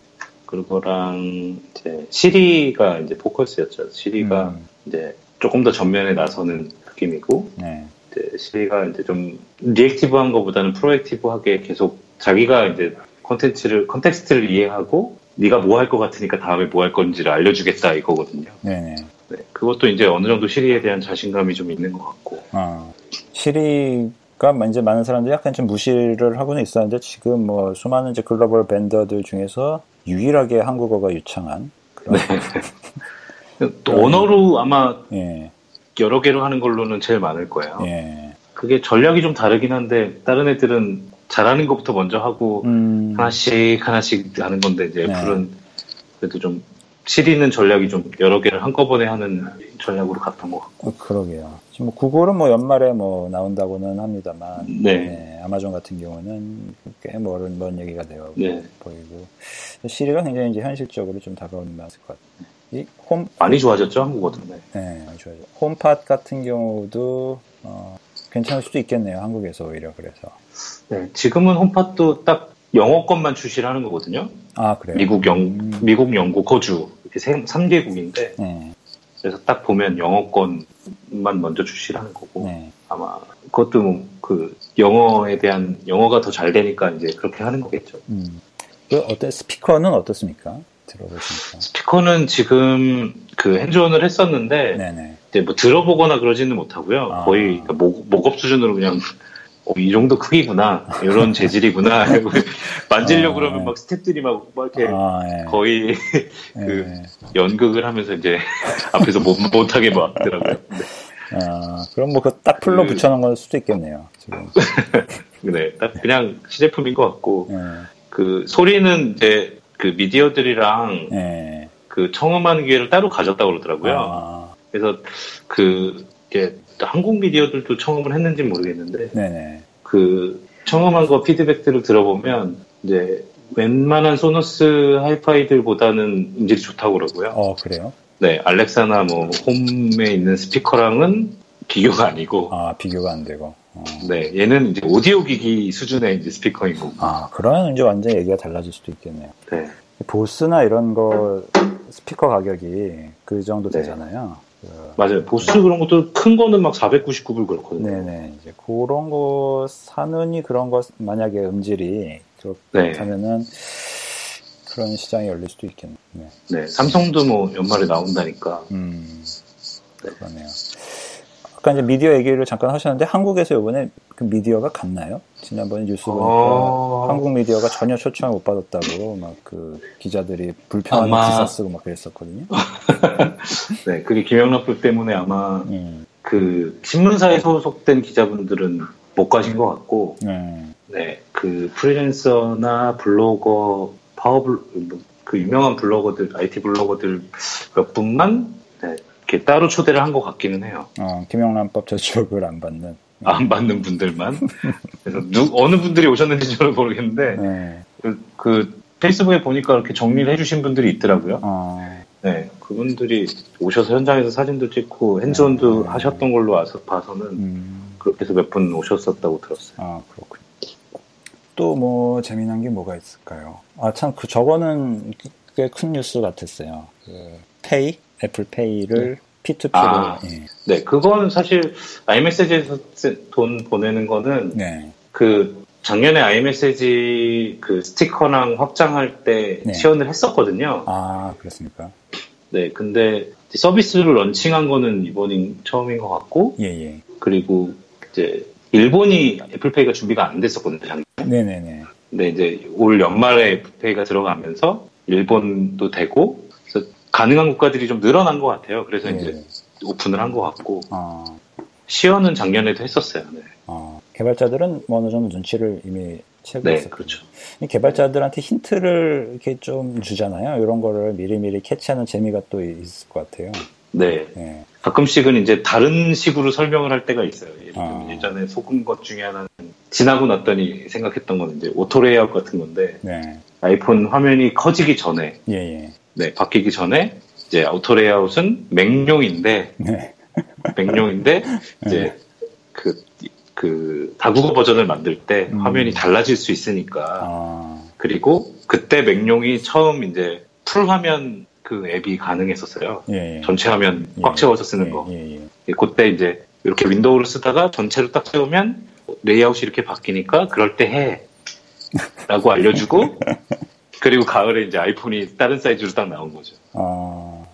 그거랑 이제 시리가 이제 포커스였죠. 시리가 음, 이제 조금 더 전면에 나서는 느낌이고 네. 이제 시리가 이제 좀 reactive한 것보다는 proactive하게 계속 자기가 이제 컨텐츠를 context를 이해하고 네가 뭐 할 것 같으니까 다음에 뭐 할 건지를 알려주겠다 이거거든요. 네네. 네, 그것도 이제 어느 정도 시리에 대한 자신감이 좀 있는 것 같고. 어, 시리가 이제 많은 사람들이 약간 좀 무시를 하고는 있었는데 지금 뭐 수많은 이제 글로벌 밴더들 중에서 유일하게 한국어가 유창한 그런 또 언어로 아마 예, 여러 개로 하는 걸로는 제일 많을 거예요. 예. 그게 전략이 좀 다르긴 한데 다른 애들은 잘하는 것부터 먼저 하고 음, 하나씩 하나씩 하는 건데 이제 네. 애플은 그래도 좀 시리는 전략이 좀 여러 개를 한꺼번에 하는 전략으로 갔던 것 같고. 어, 그러게요. 지금 뭐 구글은 뭐 연말에 뭐 나온다고는 합니다만, 네. 아마존 같은 경우는 꽤 먼, 먼 얘기가 되어 네. 보이고 시리가 굉장히 이제 현실적으로 좀 다가오는 맛일 것 같아요. 이홈 많이 좋아졌죠 한국어도. 네. 네, 아주 좋아요. 홈팟 같은 경우도 어, 괜찮을 수도 있겠네요. 한국에서 오히려 그래서. 네, 지금은 홈팟도 딱 영어권만 출시를 하는 거거든요. 아 그래요. 미국, 영, 음, 미국, 영국, 호주 이렇게 3개국인데 네, 그래서 딱 보면 영어권만 먼저 출시를 하는 거고 네. 아마 그것도 뭐 그 영어에 대한 영어가 더 잘 되니까 이제 그렇게 하는 거겠죠. 음. 그 어때 스피커는 어떻습니까? 들어보시니까. 스피커는 지금 그 핸즈온을 했었는데 네네. 이제 뭐 들어보거나 그러지는 못하고요. 아. 거의 그 목, 목업 수준으로 그냥 어, 이 정도 크기구나 이런 재질이구나 하고 만지려고 아, 그러면 네. 막 스탭들이 막, 막 이렇게 아, 예. 거의 그 예. 연극을 하면서 이제 앞에서 못, 못하게 막더라고요. 아, 그럼 뭐 그 딱 풀로 그- 붙여놓은 걸 수도 있겠네요. 지금. 네, 딱 그냥 시제품인 것 같고 예. 그 소리는 이제 그 미디어들이랑 예. 그 청음하는 기회를 따로 가졌다고 그러더라고요. 아, 그래서 그 이제 한국 미디어들도 청음을 했는지 모르겠는데 네네. 그 청음한 거 피드백들을 들어보면 이제 웬만한 소너스 하이파이들보다는 음질이 좋다고 그러고요. 어, 그래요? 네, 알렉사나 뭐 홈에 있는 스피커랑은 비교가 아니고 아, 비교가 안 되고. 어. 네, 얘는 이제 오디오 기기 수준의 이제 스피커인 거고. 아, 그러면 이제 완전 얘기가 달라질 수도 있겠네요. 네. 보스나 이런 거 스피커 가격이 그 정도 네. 되잖아요. 그, 맞아요. 보스 그런 것도 큰 거는 막 499불 그렇거든요. 네네. 이제 그런 거 사느니 그런 거 만약에 음질이 네. 그렇다면은 그런 시장이 열릴 수도 있겠네. 네. 네, 삼성도 뭐 연말에 나온다니까. 음, 그러네요. 아까 이제 미디어 얘기를 잠깐 하셨는데 한국에서 이번에 그 미디어가 갔나요? 지난번에 뉴스 보니까 어. 한국 미디어가 전혀 초청을 못 받았다고 막 그 기자들이 불평하는 아마- 기사 쓰고 막 그랬었거든요. 네, 그게 김영란법 때문에 아마 음, 그 신문사에 소속된 기자분들은 못 가신 것 같고, 네. 네, 그 프리랜서나 블로거, 파워블, 그 유명한 블로거들, IT 블로거들 몇 분만 네, 이렇게 따로 초대를 한 것 같기는 해요. 어, 김영란법 저축을 안 받는. 안 받는 분들만. 그래서 누, 어느 분들이 오셨는지 저는 모르겠는데, 네. 그, 그 페이스북에 보니까 이렇게 정리를 해주신 분들이 있더라고요. 어, 네, 그분들이 오셔서 현장에서 사진도 찍고 핸즈온도 네. 하셨던 걸로 와서 봐서는 음, 그렇게 해서 몇 분 오셨었다고 들었어요. 아, 그렇군요. 또 뭐 재미난 게 뭐가 있을까요? 아, 참, 그 저거는 꽤 큰 뉴스 같았어요. 그 페이 애플 페이를 P2P로 아. 네, 그건 사실 iMessage에서 돈 보내는 거는 네. 그 작년에 iMessage 그 스티커랑 확장할 때 네. 지원을 했었거든요. 아 그렇습니까? 네, 근데 서비스를 런칭한 거는 이번이 처음인 것 같고, 예 예. 그리고 이제 일본이 애플페이가 준비가 안 됐었거든요. 작년. 네네네. 근데 이제 올 연말에 애플페이가 들어가면서 일본도 되고, 가능한 국가들이 좀 늘어난 것 같아요. 그래서 이제 네. 오픈을 한 것 같고, 아, 시연은 작년에도 했었어요. 네, 아, 개발자들은 뭐 어느 정도 눈치를 이미 채고 네 있었죠. 그렇죠. 개발자들한테 힌트를 이렇게 좀 주잖아요. 이런 거를 미리미리 캐치하는 재미가 또 있을 것 같아요. 네. 예. 가끔씩은 이제 다른 식으로 설명을 할 때가 있어요. 아. 예전에 속은 것 중에 하나는 지나고 났더니 생각했던 건 이제 auto layout 같은 건데 네. 아이폰 화면이 커지기 전에 예 예. 네, 바뀌기 전에 이제 auto layout은 맥용인데 네. 맥용인데 이제 그, 그 다국어 버전을 만들 때 음. 화면이 달라질 수 있으니까 아, 그리고 그때 맥용이 처음 이제 풀 화면 그 앱이 가능했었어요. 예. 예. 전체 화면 예. 꽉 채워서 쓰는 거. 예, 예. 예, 그때 이제 이렇게 윈도우를 쓰다가 전체로 딱 채우면 레이아웃이 이렇게 바뀌니까 그럴 때 해. 라고 알려주고 그리고 가을에 이제 아이폰이 다른 사이즈로 딱 나온 거죠. 아,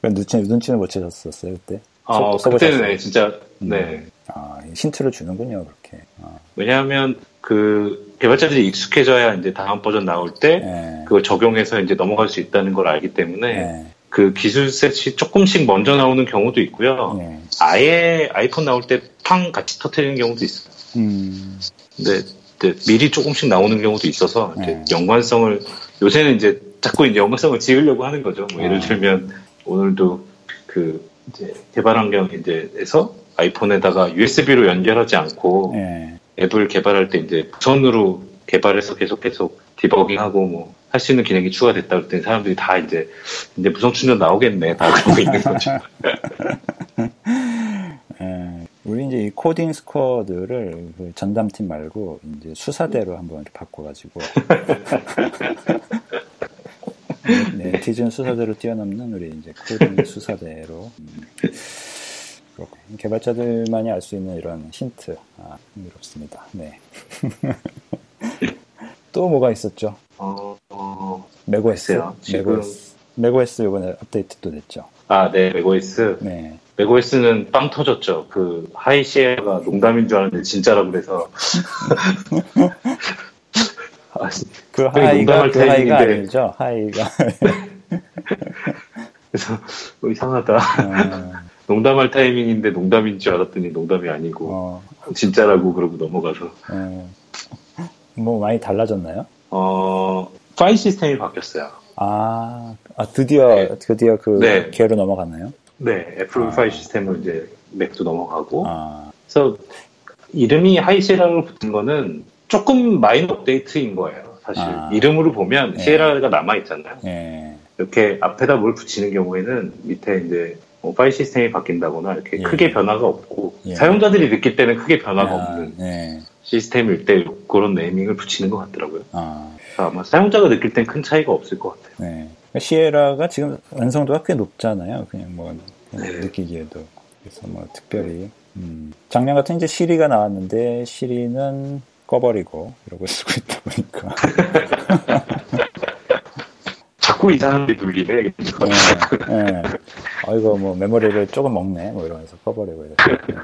그 눈치, 눈치는 못 채셨었어요, 그때? 어, 써- 그때는? 네, 진짜 음. 네. 아, 힌트를 주는군요, 그렇게. 아, 왜냐하면 그 개발자들이 익숙해져야 이제 다음 버전 나올 때 예. 그걸 적용해서 이제 넘어갈 수 있다는 걸 알기 때문에 예. 그 기술셋이 조금씩 먼저 나오는 경우도 있고요. 예. 아예 아이폰 나올 때 팡 같이 터트리는 경우도 있어요. 음, 근데 이제 미리 조금씩 나오는 경우도 있어서 네. 연관성을 요새는 이제 자꾸 이제 연관성을 지으려고 하는 거죠. 뭐 예를 아. 들면 오늘도 그 이제 개발 환경 이제에서 아이폰에다가 USB로 연결하지 않고 예. 앱을 개발할 때 이제 무선으로 개발해서 계속 계속 디버깅하고 뭐 할 수 있는 기능이 추가됐다 그랬더니 사람들이 다 이제 이제 무선 충전 나오겠네 다 그러고 있는 거죠. 예. 우리 이제 이 코딩 스쿼드를 그 전담팀 말고 이제 수사대로 한번 이렇게 바꿔가지고 네, 네티즌 수사대로 뛰어넘는 우리 이제 코딩 수사대로 음, 그렇고 개발자들만이 알 수 있는 이런 힌트 아, 흥미롭습니다. 네. 또 뭐가 있었죠? 어, 어, 지금- 맥OS. 맥OS 이번에 업데이트도 됐죠. 아, 네, 맥OS. 네. 맥OS는 빵 터졌죠. 그 하이시에가 농담인 줄 알았는데 진짜라고 그래서 아, 그 거의 하이가 그 하이가. 아니죠. 하이가. 그래서 어, 이상하다. 어, 농담할 타이밍인데 농담인 줄 알았더니 농담이 아니고 어, 진짜라고 그러고 넘어가서 어. 뭐 많이 달라졌나요? 어 파일 시스템이 바뀌었어요. 아, 아 드디어 네. 드디어 그 네. 걔로 넘어갔나요? 네, 애플 아. 파일 시스템으로 이제 맥도 넘어가고 아, 그래서 이름이 High Sierra로 붙은 거는 조금 마이너 업데이트인 거예요. 사실 아. 이름으로 보면 네. Sierra가 남아 있잖아요. 예, 이렇게 앞에다 뭘 붙이는 경우에는 밑에 이제 뭐 파일 시스템이 바뀐다거나 이렇게 예. 크게 변화가 없고 예. 사용자들이 느낄 때는 크게 변화가 아, 없는 예, 시스템일 때 그런 네이밍을 붙이는 것 같더라고요. 아, 아마 사용자가 느낄 땐 큰 차이가 없을 것 같아요. 네. 시에라가 지금 완성도가 꽤 높잖아요. 그냥 뭐 그냥 네. 느끼기에도 그래서 뭐 특별히 음. 작년 같은 이제 시리가 나왔는데 시리는 꺼버리고 이러고 쓰고 있다 보니까 자꾸 이상한 데 눌리네. 예, 예. 아, 이거 뭐 메모리를 조금 먹네. 뭐 이러면서 꺼버리고 이렇게. 예.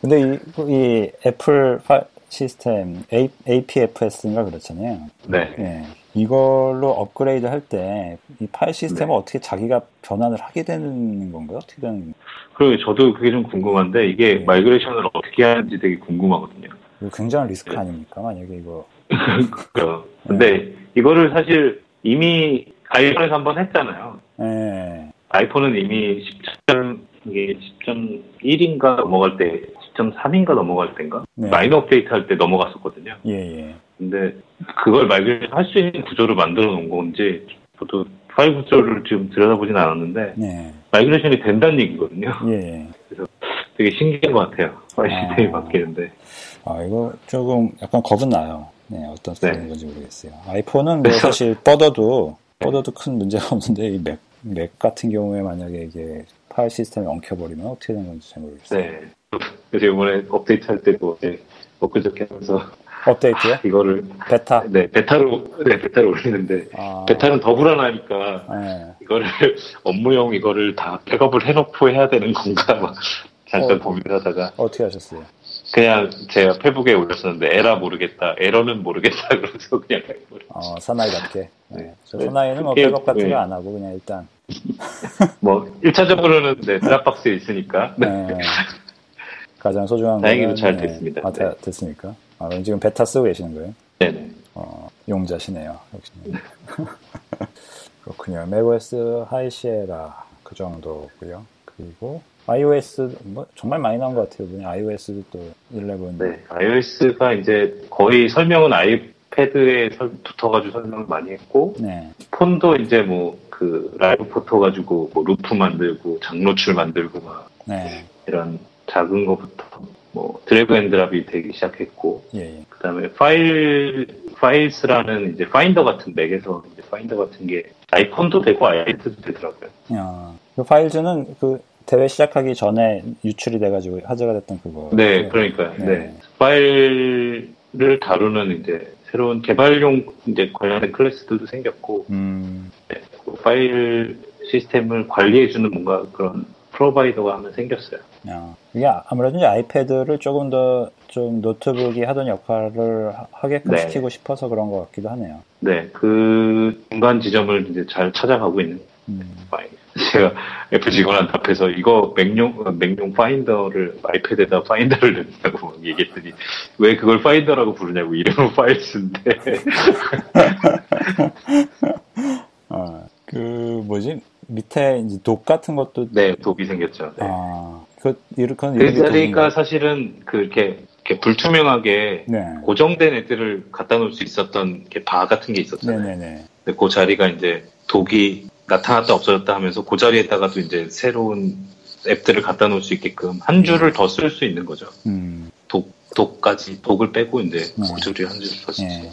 근데 이, 이 애플 파 시스템 A, APFS인가 그렇잖아요. 네. 예. 이걸로 업그레이드 할 때 이 파일 시스템을 네. 어떻게 자기가 변환을 하게 되는 건가요? 어떻게 되는 그리고 저도 그게 좀 궁금한데 이게 네. migration을 어떻게 하는지 되게 궁금하거든요. 굉장한 리스크 네. 아닙니까? 만약에 이거 그러니까 근데 이거를 사실 이미 아이폰에서 한번 했잖아요. 예. 아이폰은 이미 10점 이게 10.1인가 넘어갈 때 10.3인가 넘어갈 때인가 네. 마이너 업데이트 할 때 넘어갔었거든요. 예, 예. 근데 그걸 migration 할수 있는 구조를 만들어 놓은 건지 저도 파일 구조를 좀 들여다보진 않았는데 예. migration이 된다는 얘기거든요. 예, 예. 되게 신기한 것 같아요. 파일 아. 시스템이 바뀌는데. 아, 이거 조금 약간 겁은 나요. 네, 어떤 네. 소리인 건지 모르겠어요. 아이폰은 뭐 사실 뻗어도 뻗어도 큰 문제가 없는데 이 맥, 맥 같은 경우에 만약에 이게 파일 시스템이 엉켜버리면 어떻게 되는 건지 잘 모르겠어요. 네. 그래서 이번에 업데이트 할 때도 네, 엊그저께 하면서 업데이트요? 이거를 베타? 네 베타로 네 베타를 올리는데 아, 베타는 더 불안하니까 네. 이거를 업무용 이거를 다 백업을 해놓고 해야 되는 건가 막 잠깐 어. 고민하다가 어떻게 하셨어요? 그냥 제가 페북에 올렸었는데 에라 모르겠다 에러는 모르겠다 그러면서 그냥 해버려. 어, 사나이답게. 네. 저 네. 사나이는 뭐 백업 같은 네. 거안 하고 그냥 일단 뭐 1차적으로는 네, Dropbox에 있으니까 네. 네. 가장 소중한 다행히도 잘 네. 됐습니다. 아, 다- 됐습니까? 아, 그럼 지금 베타 쓰고 계시는 거예요? 네네 어, 용자시네요. 역시. 그렇군요. macOS High Sierra 그 정도고요. 그리고 iOS 뭐 정말 많이 나온 것 같아요. 그냥 iOS도 또 11. 네, iOS가 이제 거의 설명은 아이패드에 설- 붙어가지고 설명을 많이 했고, 네. 폰도 이제 뭐 그 Live Photo 가지고 뭐 loop 만들고 장노출 만들고 막 네. 이런 작은 거부터 뭐 drag and drop이 되기 시작했고, 예, 예. 그 다음에 파일, Files라는 이제 Finder 같은 맥에서 이제 Finder 같은 게 아이폰도 되고 아이패드도 되더라고요. 야, 그 Files는 그 대회 시작하기 전에 유출이 돼가지고 화제가 됐던 그거. 네, 그러니까요. 네. 네. 파일을 다루는 이제 새로운 개발용 이제 관련된 클래스들도 생겼고, 음, 네, 그 파일 시스템을 관리해주는 뭔가 그런 provider가 하나 생겼어요. 야, 이게 아무래도 이제 아이패드를 조금 더 좀 노트북이 하던 역할을 하- 하게끔 네. 시키고 싶어서 그런 것 같기도 하네요. 네, 그 중간 지점을 이제 잘 찾아가고 있는 음, 파일. 제가 애플 직원한테 앞에서 이거 맥용, 맥용 Finder를 아이패드에다 Finder를 막 얘기했더니 왜 그걸 Finder라고 부르냐고 이름은 Files인데. 어, 그 뭐지 밑에 이제 독 같은 것도 네, 독이 생겼죠. 네. 아, 그 이렇게 그 자리가 사실은 그 이렇게, 이렇게 불투명하게 네, 고정된 애들을 갖다 놓을 수 있었던 이렇게 바 같은 게 있었잖아요. 네네네. 근데 그 자리가 이제 독이 나타났다 없어졌다 하면서 그 자리에다가도 이제 새로운 앱들을 갖다 놓을 수 있게끔 한 줄을 더 쓸 수 있는 거죠. 음, 독, 독까지, 독을 빼고 이제 네. 그 줄이 한 줄을 예. 있어요.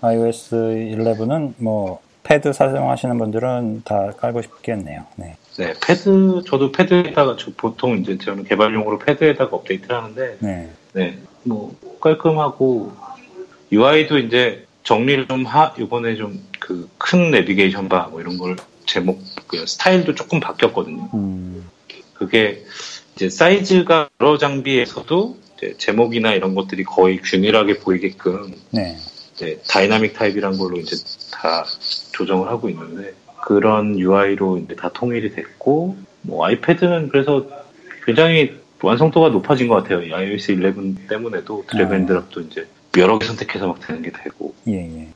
iOS 11은 뭐 패드 사용하시는 분들은 다 깔고 싶겠네요. 네. 네, 패드, 저도 패드에다가, 저 보통 이제 저는 개발용으로 패드에다가 업데이트를 하는데, 네. 네, 뭐, 깔끔하고, UI도 이제 정리를 좀 하, 이번에 좀 그 큰 내비게이션 바, 뭐 이런 걸 제목, 그 스타일도 조금 바뀌었거든요. 음, 그게 이제 사이즈가 여러 장비에서도 제목이나 이런 것들이 거의 균일하게 보이게끔 네. Dynamic Type이란 걸로 이제 다 조정을 하고 있는데 그런 UI로 이제 다 통일이 됐고 뭐 아이패드는 그래서 굉장히 완성도가 높아진 것 같아요. 이 iOS 11 때문에도 drag and drop도 이제 여러 개 선택해서 막 되는 게 되고 예, 예.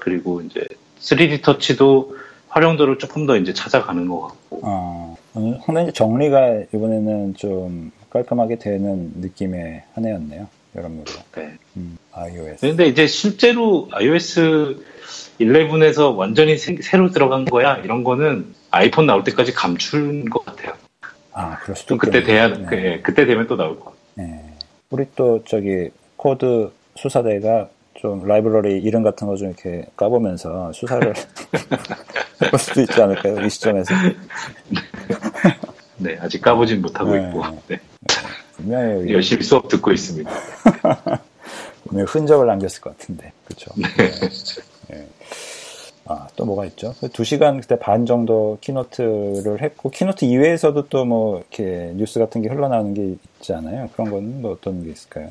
그리고 이제 3D 터치도 활용도를 조금 더 이제 찾아가는 것 같고 어, 음, 상당히 정리가 이번에는 좀 깔끔하게 되는 느낌의 한 해였네요. 여러모로. 네. 음, iOS. 근데 이제 실제로 iOS 11에서 완전히 새, 로 들어간 거야 이런 거는 아이폰 나올 때까지 감춘 것 같아요. 아, 그럴 수도 좀 그때. 돼야 그, 예, 그때 되면 또 나올 거. 네. 우리 또 저기 코드 수사대가 좀 라이브러리 이름 같은 거 좀 이렇게 까보면서 수사를 해볼 수도 있지 않을까요? 이 시점에서. 네, 아직 까보진 못하고 네. 있고 네, 분명히 열심히 수업 듣고 있습니다. 분명히 흔적을 남겼을 것 같은데. 그쵸. 네. 아, 또 뭐가 있죠? 그두 시간 그때 반 정도 keynote를 했고, keynote 이외에서도 또 뭐, 이렇게 뉴스 같은 게 흘러나오는 게 있지 않아요? 그런 건뭐 어떤 게 있을까요?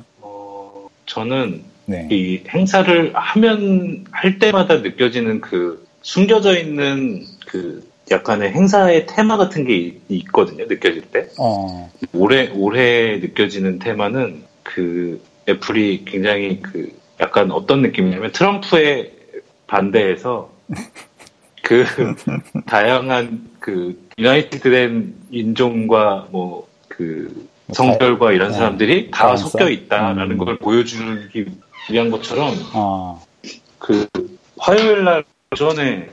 어, 저는 네. 이 행사를 하면 할 때마다 느껴지는 그 숨겨져 있는 그 약간의 행사의 테마 같은 게 있- 있거든요. 느껴질 때. 어, 올해 올해 느껴지는 테마는 그 애플이 굉장히 그 약간 어떤 느낌이냐면 트럼프에 반대해서 그 다양한 그 유나이티드된 인종과 뭐 그 성별과 이런 네. 사람들이 다 다양성? 섞여 있다라는 음. 걸 보여주기 위한 것처럼 어, 그 화요일 날 오전에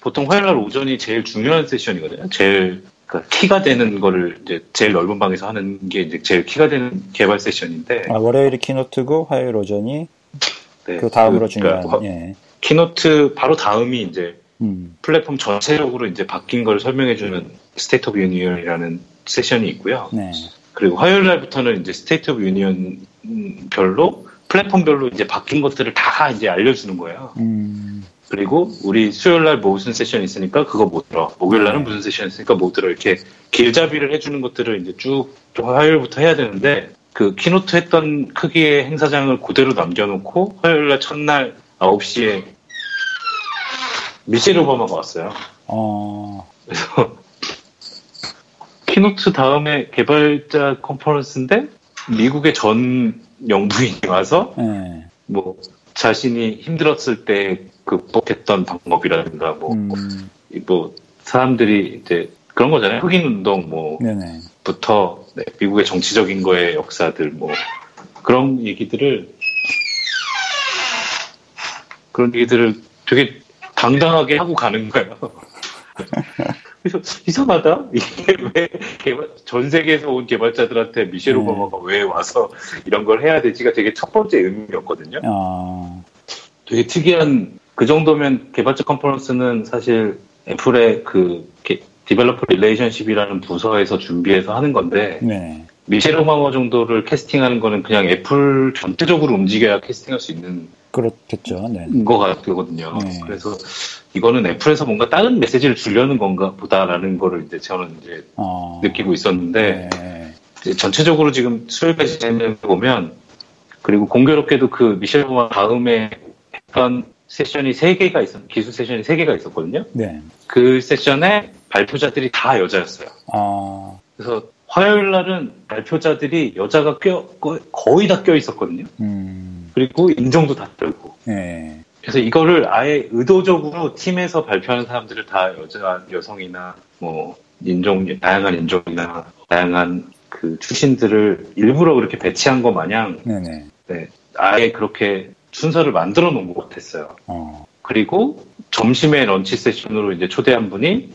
보통 화요일 날 오전이 제일 중요한 세션이거든요. 제일 그러니까 키가 되는 거를 이제 제일 넓은 방에서 하는 게 이제 제일 키가 되는 개발 세션인데 아, 월요일이 keynote고, 화요일 오전이 네, 그 다음으로 그, 중요한, 그러니까 화- 예. keynote 바로 다음이 이제 음. 플랫폼 전체적으로 이제 바뀐 걸 설명해주는 State of Union이라는 세션이 있고요. 네. 그리고 화요일 날부터는 이제 State of Union 별로 플랫폼별로 이제 바뀐 것들을 다 이제 알려주는 거예요. 음. 그리고 우리 수요일 날 무슨 세션 있으니까 그거 못 들어. 목요일 날은 무슨 세션 있으니까 못 들어. 이렇게 길잡이를 해주는 것들을 이제 쭉 화요일부터 해야 되는데 그 keynote 했던 크기의 행사장을 그대로 남겨놓고 화요일 날 첫날 9시에 미셸 오바마가 왔어요. 어. 그래서 keynote 다음에 개발자 컨퍼런스인데 미국의 전 영부인이 와서 네. 뭐 자신이 힘들었을 때 극복했던 방법이라든가 뭐, 음. 뭐 사람들이 이제 그런 거잖아요. 흑인 운동. 뭐부터 네, 미국의 정치적인 거의 역사들 뭐 그런 얘기들을 그런 얘기들을 되게 당당하게 하고 가는 거예요. 그래서 이상하다. 이게 왜 개발, 전 세계에서 온 개발자들한테 미셸 네. 오바마가 왜 와서 이런 걸 해야 되지가 되게 첫 번째 의미였거든요. 아. 되게 특이한 그 정도면 개발자 컨퍼런스는 사실 애플의 그 게- Developer Relationship이라는 부서에서 준비해서 하는 건데 네. 미셸 오바마 정도를 캐스팅하는 거는 그냥 애플 전체적으로 움직여야 캐스팅할 수 있는 그렇겠죠. 네. 것 같거든요. 네. 그래서 이거는 애플에서 뭔가 다른 메시지를 주려는 건가 보다라는 거를 이제 저는 이제 어. 느끼고 있었는데 네. 이제 전체적으로 지금 수요일까 진행을 보면 그리고 공교롭게도 그 미셸 오바마 다음에 했던 세션이 세 개가 있었 기술 세션이 세 개가 있었거든요. 네. 그 세션에 발표자들이 다 여자였어요. 아. 그래서 화요일 날은 발표자들이 여자가 껴 거- 거의 다 껴 있었거든요. 음. 그리고 인정도 다 들고. 네. 그래서 이거를 아예 의도적으로 팀에서 발표하는 사람들을 다 여자, 여성이나 뭐 인종, 다양한 인종이나 다양한 그 출신들을 일부러 그렇게 배치한 것 마냥 네네. 네, 아예 그렇게 순서를 만들어 놓은 것 같았어요. 어. 그리고 점심에 lunch session으로 이제 초대한 분이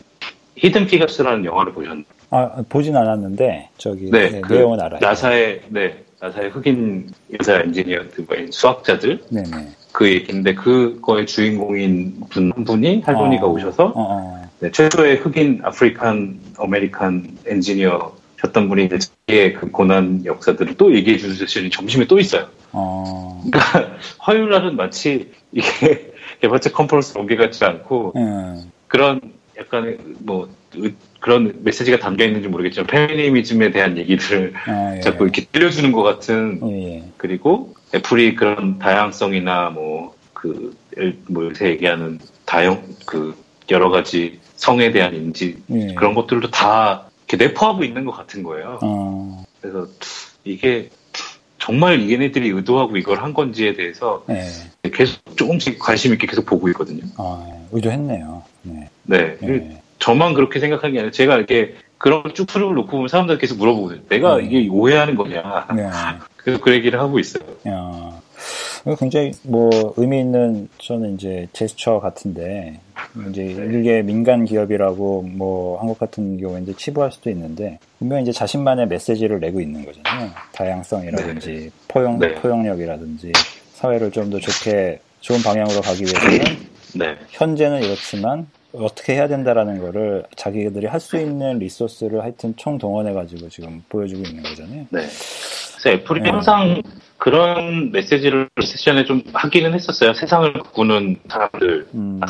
Hidden Figures라는 영화를 보셨나요? 아, 보진 않았는데, 저기, 네, 네, 그 내용은 알아요. 나사의 네 나사의 흑인 여자 엔지니어들, 뭐 수학자들 네네. 그 얘기인데 그거의 주인공인 분 한 분이 할머니가 어. 오셔서 어, 어. 네, 최초의 흑인 African American 엔지니어셨던 분이 이제 자기의 그 고난 역사들을 또 얘기해 주는 session이 점심에 또 있어요. 어. 그러니까 화요일 날은 마치 이게 개발자 컨퍼런스 온게 같지 않고 음. 그런 약간의 뭐 의- 그런 메시지가 담겨 있는지 모르겠지만 페미니즘에 대한 얘기들을 아, 예. 자꾸 이렇게 들려주는 것 같은 예, 예. 그리고 애플이 그런 다양성이나 뭐그 뭐 요새 얘기하는 다양 그 여러 가지 성에 대한 인지 예. 그런 것들도 다 이렇게 내포하고 있는 것 같은 거예요. 어. 그래서 이게 정말 얘네들이 의도하고 이걸 한 건지에 대해서 예. 계속 조금씩 관심 있게 계속 보고 있거든요. 아, 의도했네요. 네. 네. 예. 저만 그렇게 생각한 게 아니라 제가 이렇게 그런 쭉 흐름을 놓고 보면 사람들 계속 물어보거든요. 내가 네. 이게 오해하는 거냐. 네. 그래서 그 얘기를 하고 있어요. 야, 굉장히 뭐 의미 있는 저는 이제 제스처 같은데 이제 일개 민간 기업이라고 뭐 한국 같은 경우에 이제 치부할 수도 있는데 분명 이제 자신만의 메시지를 내고 있는 거잖아요. 다양성이라든지 포용 네. 포용력이라든지 사회를 좀 더 좋게 좋은 방향으로 가기 위해서는 네. 현재는 이렇지만 어떻게 해야 된다라는 거를 자기들이 할 수 있는 리소스를 하여튼 총 동원해가지고 지금 보여주고 있는 거잖아요. 네. 그래서 애플이 네. 항상 그런 메시지를 세션에 좀 하기는 했었어요. 세상을 바꾸는 사람들, 음,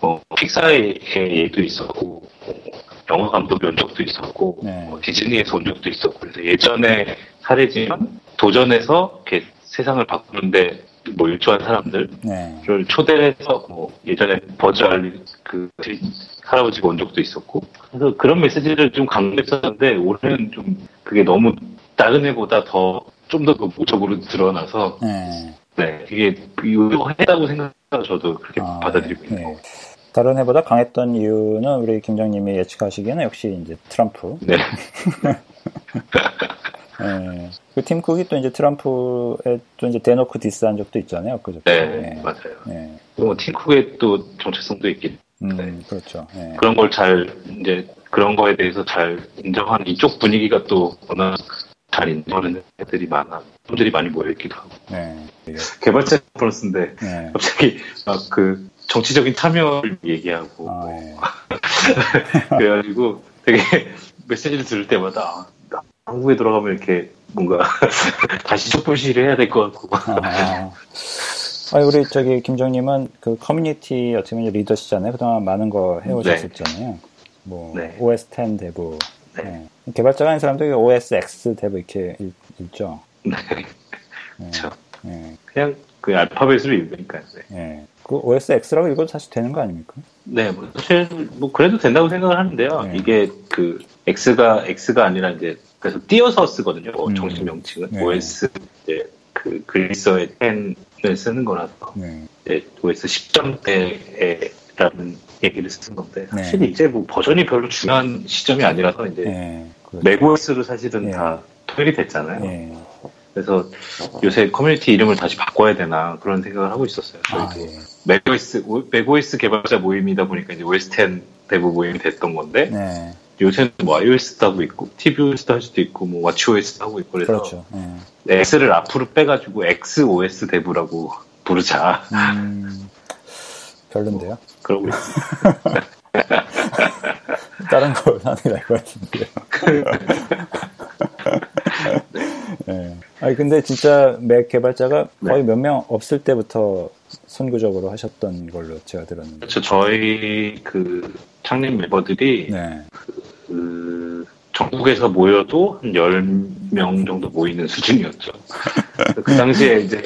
뭐 픽사의 얘기도 있었고, 뭐 영화 감독이 온 적도 있었고, 네. 뭐 디즈니에서 온 적도 있었고, 그래서 예전에 사례지만 도전해서 이렇게 세상을 바꾸는데 뭐 일조한 사람들, 네. 를 초대해서 뭐 예전에 버즈 알리 그 할아버지가 온 적도 있었고 그래서 그런 메시지를 좀 강조했었는데 올해는 좀 그게 너무 다른 해보다 더 좀더 모적으로 드러나서 네. 네 이게 유효했다고 생각해서 저도 그렇게 아, 받아들이고 네, 있는 네. 거고 다른 해보다 강했던 이유는 우리 김장님이 예측하시기에는 역시 이제 트럼프. 네 예. 그팀 쿡이 또 이제 트럼프에 또 이제 대놓고 디스한 적도 있잖아요. 그죠? 네, 맞아요. 예. 뭐 팀쿡의 또 정체성도 있긴 음, 네. 그렇죠. 예. 그런 걸 잘 이제 그런 거에 대해서 잘 인정하는 이쪽 분위기가 또 워낙 잘 인정하는 애들이 많아, 분들이 많이 모여 있기도 하고. 네. 개발자 컨퍼런스인데 네. 갑자기 막그 정치적인 참여를 얘기하고 아, 뭐 예. 그래가지고 되게 메시지를 들을 때마다 아, 나 한국에 돌아가면 이렇게 뭔가 다시 촛불시위를 해야 될 것 같고 아, 아, 우리 저기 김정님은 그 커뮤니티 어떻게 보면 리더시잖아요. 그동안 많은 거 해오셨었잖아요. 뭐 네. OS10 대부, 네. 네. 개발자가 아닌 사람들이 OSX 대부 이렇게 읽, 죠 네, 네. 그렇죠. 네. 그냥 그 알파벳으로 읽으니까요. 네. 네. 그 OSX라고 읽어도 사실 되는 거 아닙니까? 네, 뭐 사실 뭐 그래도 된다고 생각을 하는데요. 네. 이게 그 X가 X가 아니라 이제 그래서 띄어서 쓰거든요. 어, 음. 정식 명칭은 네. OS 이제 그 그리스어의 10 을 쓰는 거라서 네. 이제 OS 10점대라는 얘기를 쓰는 건데 네. 사실 이제 뭐 버전이 별로 중요한 시점이 아니라서 이제 네. 그렇죠. macOS로 사실은 네. 다 통일이 됐잖아요. 네. 그래서 요새 커뮤니티 이름을 다시 바꿔야 되나 그런 생각을 하고 있었어요. 아, 저희도 예. 맥OS 오- 맥OS 개발자 모임이다 보니까 이제 OS 10 대부 모임이 됐던 건데 네. 요새는 뭐 iOS도 하고 있고 tvOS도 할 수도 있고 뭐 watchOS도 하고 있고 그래서 그렇죠. 네. X를 앞으로 빼가지고 XOS 대부라고 부르자 음, 별론데요? 그러고 있어요. 다른 거 하는 게 나을 것 같은데요. 네. 아니, 근데 진짜 맥 개발자가 거의 몇명 없을 때부터 선구적으로 하셨던 걸로 제가 들었는데. 그렇죠. 저희 그 창립 멤버들이 네. 그 전국에서 모여도 한 10명 정도 모이는 수준이었죠. 그 당시에 이제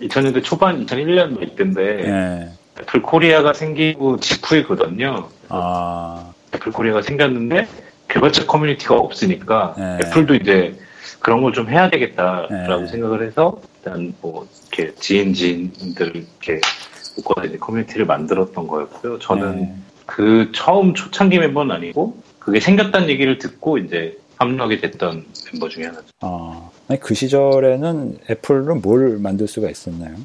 2000년대 초반, 2001년 뭐 이때인데 네. 애플 코리아가 생기고 직후이거든요. 아, 애플 코리아가 생겼는데 개발자 커뮤니티가 없으니까 네. 애플도 이제 그런 걸 좀 해야 되겠다라고 네. 생각을 해서 일단 뭐 이렇게 지인 지인들 이렇게 묶어서 이제 커뮤니티를 만들었던 거였고요. 저는 네. 그 처음 초창기 멤버는 아니고 그게 생겼다는 얘기를 듣고 이제 합류하게 됐던 멤버 중에 하나죠. 아, 아니, 그 시절에는 애플로 뭘 만들 수가 있었나요?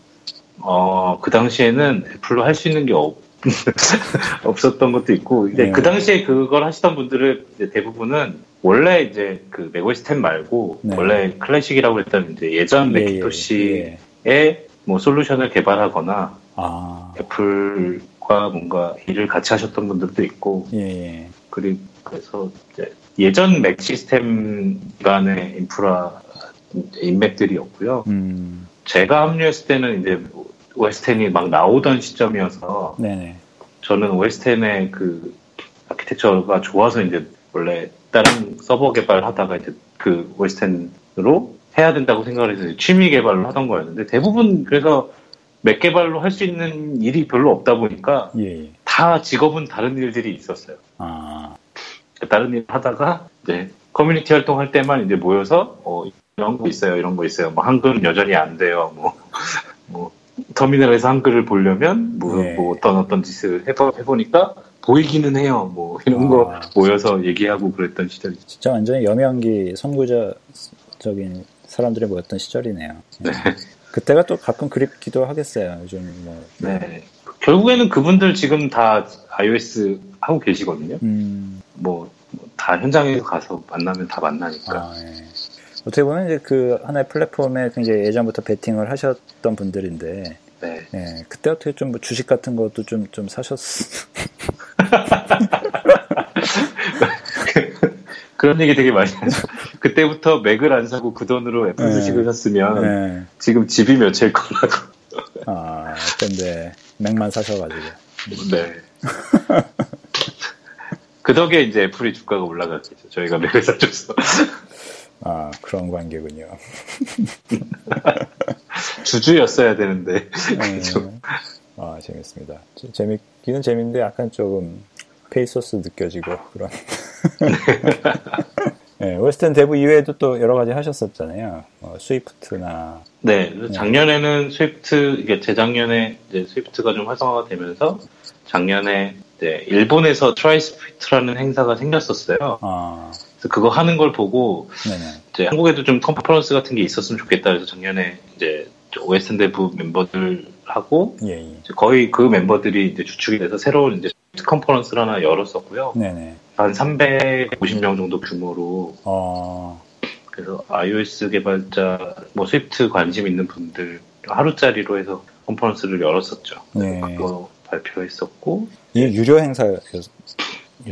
어, 그 당시에는 애플로 할 수 있는 게 없, 없었던 것도 있고, 이제 네. 그 당시에 그걸 하시던 분들은 대부분은 원래 이제 그 맥OS 10 말고 네. 원래 클래식이라고 했던 이제 예전 예, 예, 맥키토시의 예. 뭐 솔루션을 개발하거나 아, 애플과 뭔가 일을 같이 하셨던 분들도 있고, 예, 예. 그리고 그래서 예전 맥 시스템 간의 인프라 인맥들이었고요. 음, 제가 합류했을 때는 이제 OS 10이 막 나오던 시점이어서 네네. 저는 OS 10의 그 아키텍처가 좋아서 이제 원래 다른 서버 개발하다가 이제 그 OS 10으로 해야 된다고 생각을 해서 취미 개발로 하던 거였는데 대부분 그래서 맥 개발로 할 수 있는 일이 별로 없다 보니까 예, 예. 다 직업은 다른 일들이 있었어요. 아, 다른 일 하다가 이제 커뮤니티 활동할 때만 이제 모여서 어, 이런 거 있어요, 이런 거 있어요. 뭐 한글은 여전히 안 돼요. 뭐, 뭐 터미널에서 한글을 보려면 뭐, 네. 뭐 어떤 어떤 짓을 해보, 해보니까 보이기는 해요. 뭐 이런 거 아. 모여서 얘기하고 그랬던 시절이. 진짜 완전히 여명기 선구자적인 사람들이 모였던 시절이네요. 예. 네. 그때가 또 가끔 그립기도 하겠어요. 요즘 뭐. 네. 결국에는 그분들 지금 다 iOS 하고 계시거든요. 음, 뭐 다 현장에 가서 만나면 다 만나니까. 아, 예. 어떻게 보면 이제 그 하나의 플랫폼에 굉장히 예전부터 베팅을 하셨던 분들인데, 네. 예, 그때 어떻게 좀 뭐 주식 같은 것도 좀, 좀 사셨, 그런 얘기 되게 많이 하죠. 그때부터 맥을 안 사고 그 돈으로 애플 네. 주식을 샀으면 예. 지금 집이 몇일 거라고. 아, 근데 맥만 사셔가지고. 네. 그 덕에 이제 애플이 주가가 올라갔겠죠. 저희가 맥을 사줘서. 아, 그런 관계군요. 주주였어야 되는데. 예. 그죠. 아, 재밌습니다. 재- 재밌기는 재밌는데 약간 조금 페이소스 느껴지고 그런. 네, OS X Dev 이외에도 또 여러 가지 하셨었잖아요. 어, Swift나 네. 그래서 작년에는 Swift, 이게 재작년에 이제 Swift가 좀 활성화가 되면서 작년에 이제 일본에서 try! Swift라는 행사가 생겼었어요. 아, 그래서 그거 하는 걸 보고 네네. 이제 한국에도 좀 컨퍼런스 같은 게 있었으면 좋겠다. 그래서 작년에 이제 OS X Dev 멤버들하고 예, 예. 거의 그 멤버들이 이제 주축이 돼서 새로운 이제 컨퍼런스를 하나 열었었고요. 네네. 한 350명 정도 규모로 어, 그래서 iOS 개발자 뭐 Swift 관심 있는 분들 하루짜리로 해서 컨퍼런스를 열었었죠. 네. 그거 발표했었고. 이 유료 행사였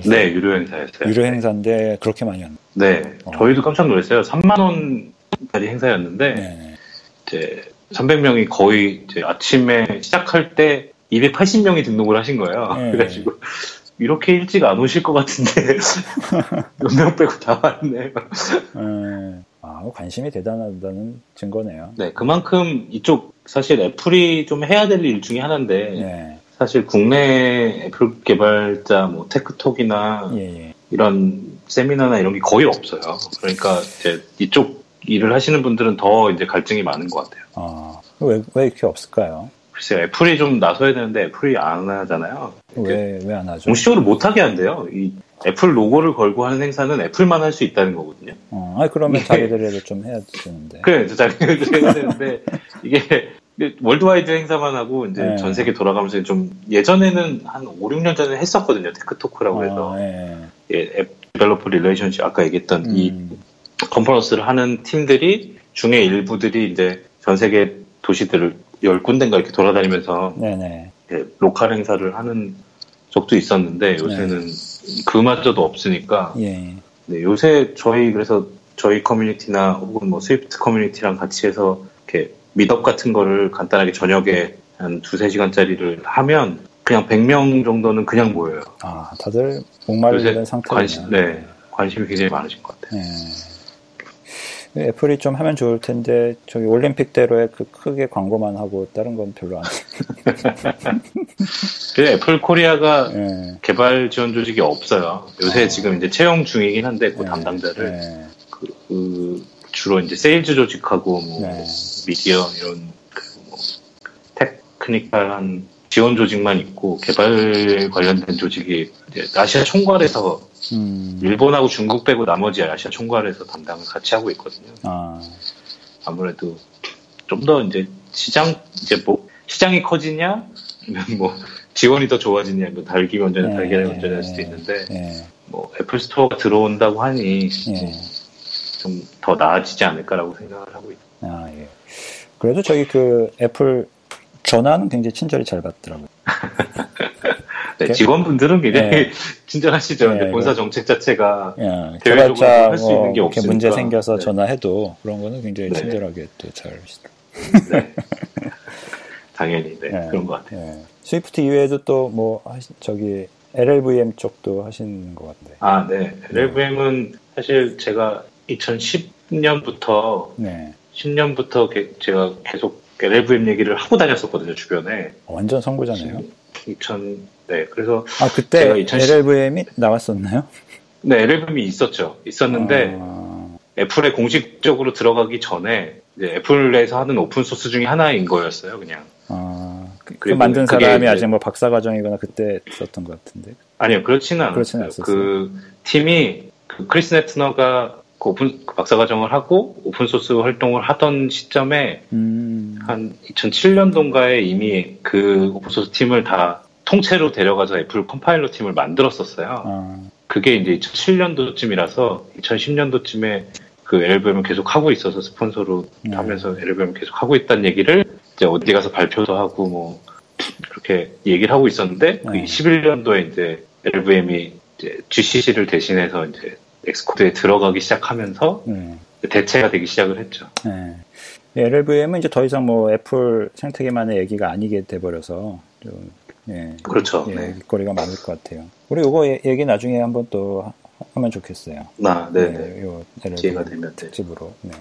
네, 유료 행사였어요. 유료 행사인데 그렇게 많이 왔 네, 어. 저희도 깜짝 놀랐어요. 3만 원짜리 행사였는데 네. 이제 300명이 거의 이제 아침에 시작할 때 280명이 등록을 하신 거예요. 네. 그래가지고 이렇게 일찍 안 오실 것 같은데 몇명 빼고 다 왔네요. 음, 아, 관심이 대단하다는 증거네요. 네, 그만큼 이쪽 사실 애플이 좀 해야 될 일 중에 하나인데 네. 사실 국내 애플 개발자 뭐 테크톡이나 예, 예. 이런 세미나나 이런 게 거의 없어요. 그러니까 이제 이쪽 일을 하시는 분들은 더 이제 갈증이 많은 것 같아요. 아, 왜, 왜 이렇게 없을까요? 글쎄요, 애플이 좀 나서야 되는데 애플이 안 하잖아요. 왜, 왜 안 하죠? 공식적으로 못하게 한대요. 이 애플 로고를 걸고 하는 행사는 애플만 할 수 있다는 거거든요. 어, 아니, 그러면 자기들에도 좀 해야 되는데. 그래, 자기들 해야 되는데 이게 worldwide 행사만 하고 이제 네. 전 세계 돌아가면서 좀 예전에는 한 5, 6년 전에 했었거든요. Tech Talk라고 해서 아, 예. 예, 앱 Developer Relationship 아까 얘기했던 이 음, 컨퍼런스를 하는 팀들이 중에 일부들이 이제 전 세계 도시들을 열 군데인가 이렇게 돌아다니면서 네네. 예, local 행사를 하는 적도 있었는데 요새는 그마저도 없으니까 예. 네, 요새 저희 그래서 저희 커뮤니티나 혹은 뭐 Swift 커뮤니티랑 같이 해서 이렇게 meetup 같은 거를 간단하게 저녁에 한 두세 시간짜리를 하면 그냥 100명 정도는 그냥 모여요. 아, 다들 목마르는 요새 상태네요. 관심, 네, 관심이 굉장히 많으신 것 같아요. 예. 애플이 좀 하면 좋을 텐데 저기 올림픽대로에 그 크게 광고만 하고 다른 건 별로 안. 그래서 애플 코리아가 예. 개발 지원 조직이 없어요. 요새 아. 지금 이제 채용 중이긴 한데 그 예. 담당자를 예. 그, 그 주로 이제 sales 조직하고 뭐 네. 미디어 이런 그뭐 technical한 지원 조직만 있고 개발 관련된 조직이 아시아 총괄에서 음. 일본하고 중국 빼고 나머지 아시아 총괄에서 담당을 같이 하고 있거든요. 아, 아무래도 좀 더 이제 시장 이제 뭐 시장이 커지냐 뭐 지원이 더 좋아지냐 뭐 닭이 네. 달걀이 먼저냐 할 수도 있는데 예. 뭐 애플 스토어가 들어온다고 하니 예. 좀 더 나아지지 않을까라고 생각을 하고 있어요. 아, 예. 그래도 저기 그 애플 전화는 굉장히 친절히 잘 받더라고요. 네, 개- 직원분들은 굉장히 네. 친절하시죠. 네, 근데 본사 정책 자체가 예, 대외적으로 할수 뭐 있는 게 없으니까. 문제 생겨서 네. 전화해도 그런 거는 굉장히 네. 친절하게 또 잘. 네. 당연히 네, 예. 그런 것 같아요. 예. Swift 이외에도 또 뭐 저기 LLVM 쪽도 하시는 것 같은데. 아, 네. LLVM은 사실 제가 2010년부터 네. 10년부터 제가 계속 LLVM 얘기를 하고 다녔었거든요, 주변에. 완전 선구자네요. 2000, 네. 그래서, 아, 그때 제가 2010 LLVM이 나왔었나요? 네, LLVM이 있었죠. 있었는데, 아, 애플에 공식적으로 들어가기 전에, 애플에서 하는 오픈 소스 중에 하나인 거였어요, 그냥. 아, 그, 그 만든 사람이 이제- 아직 뭐 박사 과정이거나 그때 썼던 것 같은데. 아니요, 그렇지는 그렇지는 않았어요. 그 팀이, 그 크리스 래트너가 그 오픈, 그 박사과정을 하고 open source 활동을 하던 시점에 음, 한 2007년도인가에 이미 그 open source 팀을 다 통째로 데려가서 애플 컴파일러 팀을 만들었었어요. 아, 그게 이제 2007년도쯤이라서 2010년도쯤에 그 LLVM을 계속 하고 있어서 스폰서로 네. 하면서 LLVM을 계속 하고 있다는 얘기를 이제 어디 가서 발표도 하고 뭐 그렇게 얘기를 하고 있었는데 그 네. 21년도에 이제 LLVM이 이제 GCC를 대신해서 이제 엑스코드에 들어가기 시작하면서 네. 대체가 되기 시작을 했죠. 네. LLVM은 이제 더 이상 뭐 애플 생태계만의 얘기가 아니게 돼버려서 좀, 예, 그렇죠. 예, 네. 얘기거리가 많을 것 같아요. 우리 이거 예- 얘기 나중에 한번 또 하- 하면 좋겠어요. 아, 네네. 예, 요 LLVM 기회가 되면 네. 특집으로. 네.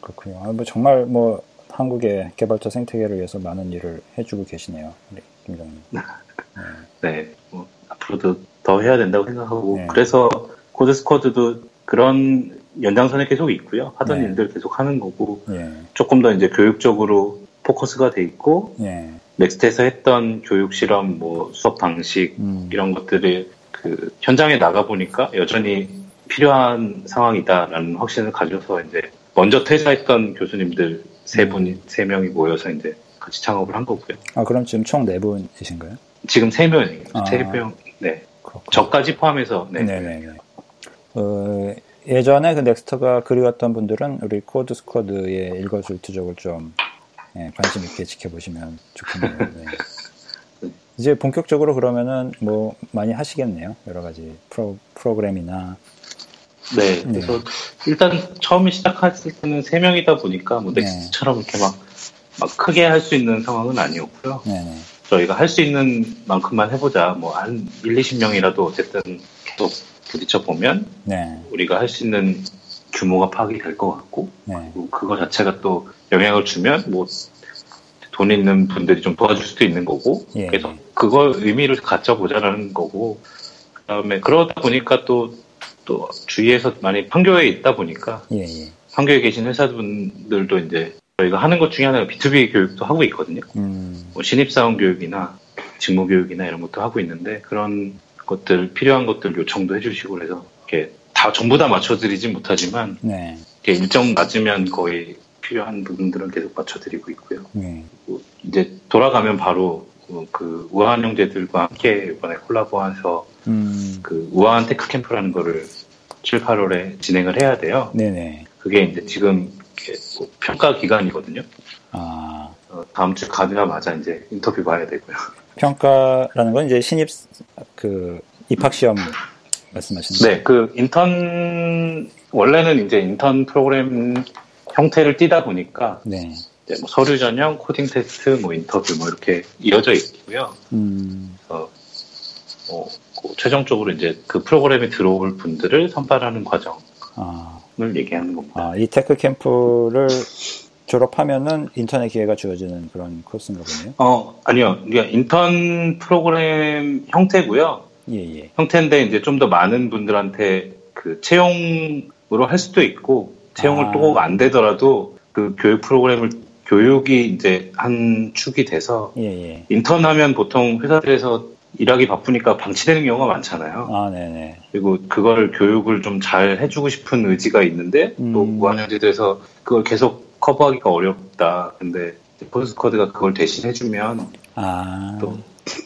그렇군요. 아, 뭐 정말 뭐 한국의 개발자 생태계를 위해서 많은 일을 해주고 계시네요. 우리 김정님. 네, 뭐 앞으로도 더 해야 된다고 생각하고 네. 그래서 코드 스쿼드도 그런 연장선에 계속 있고요. 하던 네. 일들 계속 하는 거고 예, 조금 더 이제 교육적으로 포커스가 돼 있고 예, 넥스트에서 했던 교육 실험, 뭐 수업 방식 음, 이런 것들이 그 현장에 나가 보니까 여전히 필요한 상황이다라는 확신을 가져서 이제 먼저 퇴사했던 교수님들 세 음. 분이 세 명이 모여서 이제 같이 창업을 한 거고요. 아, 그럼 지금 총 네 분이신가요? 지금 세 명이에요. 아. 세 명. 네. 그렇군요. 저까지 포함해서 네. 네네네. 어, 예전에 그 넥스트가 그리웠던 분들은 우리 코드 스쿼드의 일거수일투족을 좀 예, 관심 있게 지켜보시면 좋겠네요. 네. 이제 본격적으로 그러면은 뭐 많이 하시겠네요. 여러 가지 프로, 프로그램이나 네, 그래서 일단 처음에 시작했을 때는 세 명이다 보니까 뭐 네. 넥스트처럼 이렇게 막, 막 크게 할 수 있는 상황은 아니었고요. 네네. 저희가 할 수 있는 만큼만 해보자. 뭐 한 1, 20명이라도 어쨌든 계속 부딪혀 보면 네. 우리가 할 수 있는 규모가 파악이 될 것 같고 네. 그거 자체가 또 영향을 주면 뭐 돈 있는 분들이 좀 도와줄 수도 있는 거고 예. 그래서 그걸 의미를 갖춰보자라는 거고 그다음에 그러다 보니까 또또 주위에서 많이 판교에 있다 보니까 예, 예. 판교에 계신 회사분들도 이제 저희가 하는 것 중에 하나가 B2B 교육도 하고 있거든요. 음, 뭐 신입사원 교육이나 직무 교육이나 이런 것도 하고 있는데 그런 것들 필요한 것들 요청도 해주시고 그래서 이렇게 다 전부 다 맞춰드리진 못하지만 네. 이렇게 일정 맞으면 거의 필요한 부분들은 계속 맞춰드리고 있고요. 네. 그리고 이제 돌아가면 바로 그- 그 우아한 형제들과 함께 이번에 콜라보해서 음, 그 우아한 테크 캠프라는 거를 7, 8월에 진행을 해야 돼요. 네네. 그게 이제 지금 뭐 평가 기간이거든요. 아, 어, 다음 주 가자마자 이제 인터뷰 봐야 되고요. 평가라는 건 이제 신입, 그, 입학 시험 말씀하시는 거죠? 네, 그 인턴 원래는 이제 인턴 프로그램 형태를 띠다 보니까 네. 이제 뭐 서류 전형, 코딩 테스트, 뭐 인터뷰 뭐 이렇게 이어져 있고요. 음, 어, 뭐, 그 최종적으로 이제 그 프로그램에 들어올 분들을 선발하는 과정을 아, 얘기하는 겁니다. 아, 이 테크 캠프를 졸업하면은 인턴의 기회가 주어지는 그런 코스인가 보네요. 어, 아니요. 그러니까 인턴 프로그램 형태고요. 예, 예. 형태인데 이제 좀 더 많은 분들한테 그 채용으로 할 수도 있고 채용을 아. 또꼭안 되더라도 그 교육 프로그램을 교육이 이제 한 축이 돼서 예, 예. 인턴 하면 보통 회사들에서 일하기 바쁘니까 방치되는 경우가 많잖아요. 아, 네네. 그리고 그걸 교육을 좀 잘 해주고 싶은 의지가 있는데 또 음. 무한형제들에서 그걸 계속 커버하기가 어렵다. 근데 포스코드가 그걸 대신 해주면 아, 또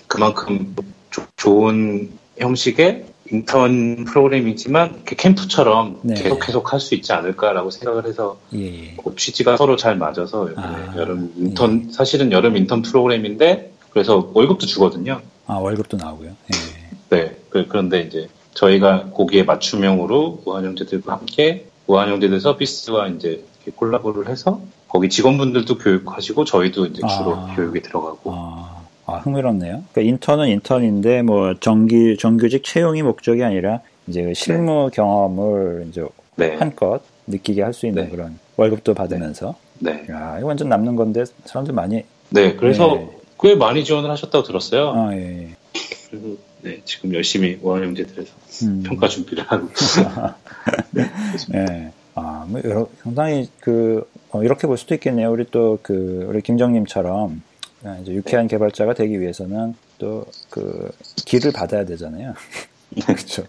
그만큼 조- 좋은 형식의 인턴 프로그램이지만 캠프처럼 네. 계속 계속 할 수 있지 않을까라고 생각을 해서 예, 예. 그 취지가 서로 잘 맞아서 아, 여름 인턴 사실은 여름 인턴 프로그램인데 그래서 월급도 주거든요. 아, 월급도 나오고요. 예. 네. 그- 그런데 이제 저희가 거기에 맞춤형으로 우한형제들과 함께 우한형제들 서비스와 이제 이렇게 콜라보를 해서 거기 직원분들도 교육하시고 저희도 이제 주로 아. 교육에 들어가고 아, 아, 흥미롭네요. 그러니까 인턴은 인턴인데 뭐 정기 정규직 채용이 목적이 아니라 이제 그 실무 경험을 이제 네. 한껏 느끼게 할 수 있는 네. 그런 월급도 받으면서 네. 야, 이거 완전 남는 건데 사람들 많이 네. 그래서 네. 꽤 많이 지원을 하셨다고 들었어요. 아, 예, 예. 그래서 네, 지금 열심히 우한형제들에서 음. 평가 준비를 하고 예. 아, 뭐 여러- 상당히 그 어, 이렇게 볼 수도 있겠네요. 우리 또 그 우리 김정님처럼 아, 이제 유쾌한 개발자가 되기 위해서는 또 그 길을 받아야 되잖아요. 그렇죠.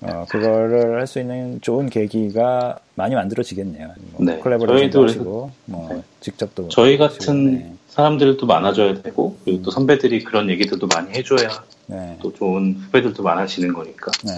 어, 그거를 할 수 있는 좋은 계기가 많이 만들어지겠네요. 뭐 네. 콜라보레이션도 하시고, 뭐 네. 직접도 저희 하시고, 같은 네. 사람들도 많아져야 되고 그리고 또 선배들이 그런 얘기들도 많이 해줘야 네. 또 좋은 후배들도 많아지는 거니까 네.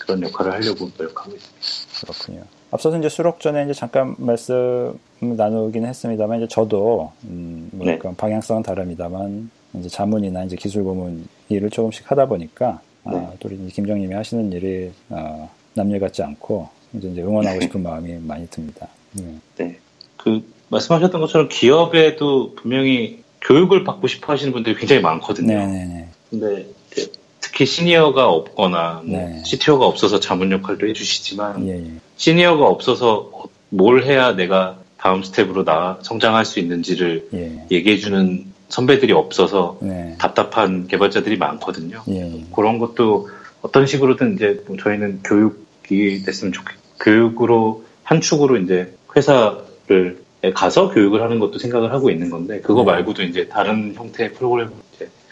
그런 역할을 하려고 노력하고 있습니다. 그렇군요. 앞서서 이제 수록 전에 이제 잠깐 말씀 나누긴 했습니다만 이제 저도 음, 뭐 네. 방향성은 다릅니다만 이제 자문이나 이제 기술 고문 일을 조금씩 하다 보니까 아, 네. 또 우리 김정님이 하시는 일이 어, 남일 같지 않고 이제, 이제 응원하고 싶은 마음이 많이 듭니다. 네. 네. 그 말씀하셨던 것처럼 기업에도 분명히 교육을 받고 싶어 하시는 분들이 굉장히 많거든요. 네네네. 근데 이제 특히 시니어가 없거나 뭐 네. CTO가 없어서 자문 역할도 해주시지만 예, 예. 시니어가 없어서 뭘 해야 내가 다음 스텝으로 나 성장할 수 있는지를 예. 얘기해주는 선배들이 없어서 네. 답답한 개발자들이 많거든요. 예. 그런 것도 어떤 식으로든 이제 뭐 저희는 교육이 됐으면 좋겠, 교육으로 한 축으로 이제 회사를 가서 교육을 하는 것도 생각을 하고 있는 건데 그거 네. 말고도 이제 다른 형태의 프로그램을 이제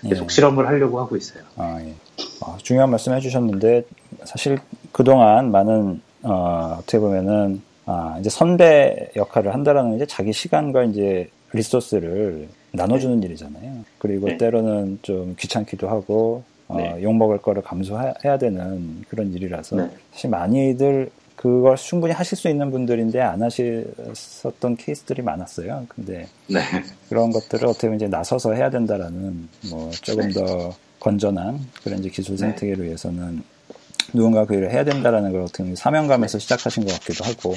계속 예. 실험을 하려고 하고 있어요. 아, 예. 아, 중요한 말씀 해주셨는데, 사실 그동안 많은, 어, 어떻게 보면은, 아, 이제 선배 역할을 한다라는 게 이제 자기 시간과 이제 리소스를 나눠주는 일이잖아요. 그리고 네. 때로는 좀 귀찮기도 하고, 어, 네. 욕먹을 거를 감수해야 되는 그런 일이라서, 네. 사실 많이들 그걸 충분히 하실 수 있는 분들인데 안 하셨던 케이스들이 많았어요. 근데 네. 그런 것들을 어떻게 보면 이제 나서서 해야 된다라는 뭐 조금 네. 더 건전한 그런 이제 기술 네. 생태계를 위해서는 누군가 그 일을 해야 된다라는 걸 어떻게 보면 사명감에서 시작하신 것 같기도 하고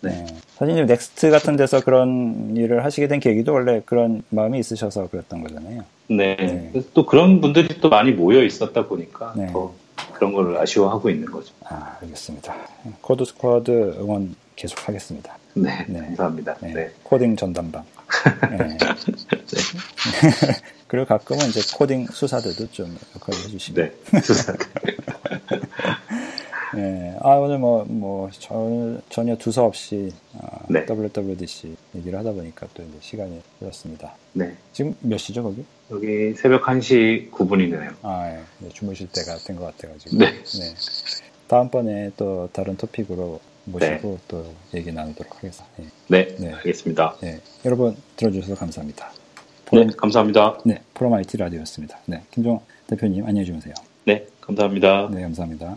네. 네. 사실 넥스트 같은 데서 그런 일을 하시게 된 계기도 원래 그런 마음이 있으셔서 그랬던 거잖아요. 네. 네. 또 그런 분들이 또 많이 모여 있었다 보니까 네. 더 그런 걸 아쉬워하고 있는 거죠. 아, 알겠습니다. 코드 스쿼드 응원 계속 하겠습니다. 네. 네. 감사합니다. 네. 네. 코딩 전담반. 네. 그리고 가끔은 이제 코딩 수사들도 좀 역할을 해주시면. 네. 수사. 네. 아, 오늘 뭐, 뭐, 전, 전혀 두서없이 아, 네. WWDC 얘기를 하다 보니까 또 이제 시간이 흘렀습니다. 네. 지금 몇 시죠, 거기? 여기 새벽 1시 9분이네요. 아, 예. 네, 주무실 때가 된 것 같아가지고. 네. 다음번에 또 다른 토픽으로 모시고 또 얘기 나누도록 하겠습니다. 예. 네. 네. 알겠습니다. 예. 여러분 들어주셔서 감사합니다. 네. 감사합니다. 네, 프로마이티 라디오였습니다. 네, 김종 대표님 안녕히 주무세요. 네. 감사합니다. 네, 감사합니다.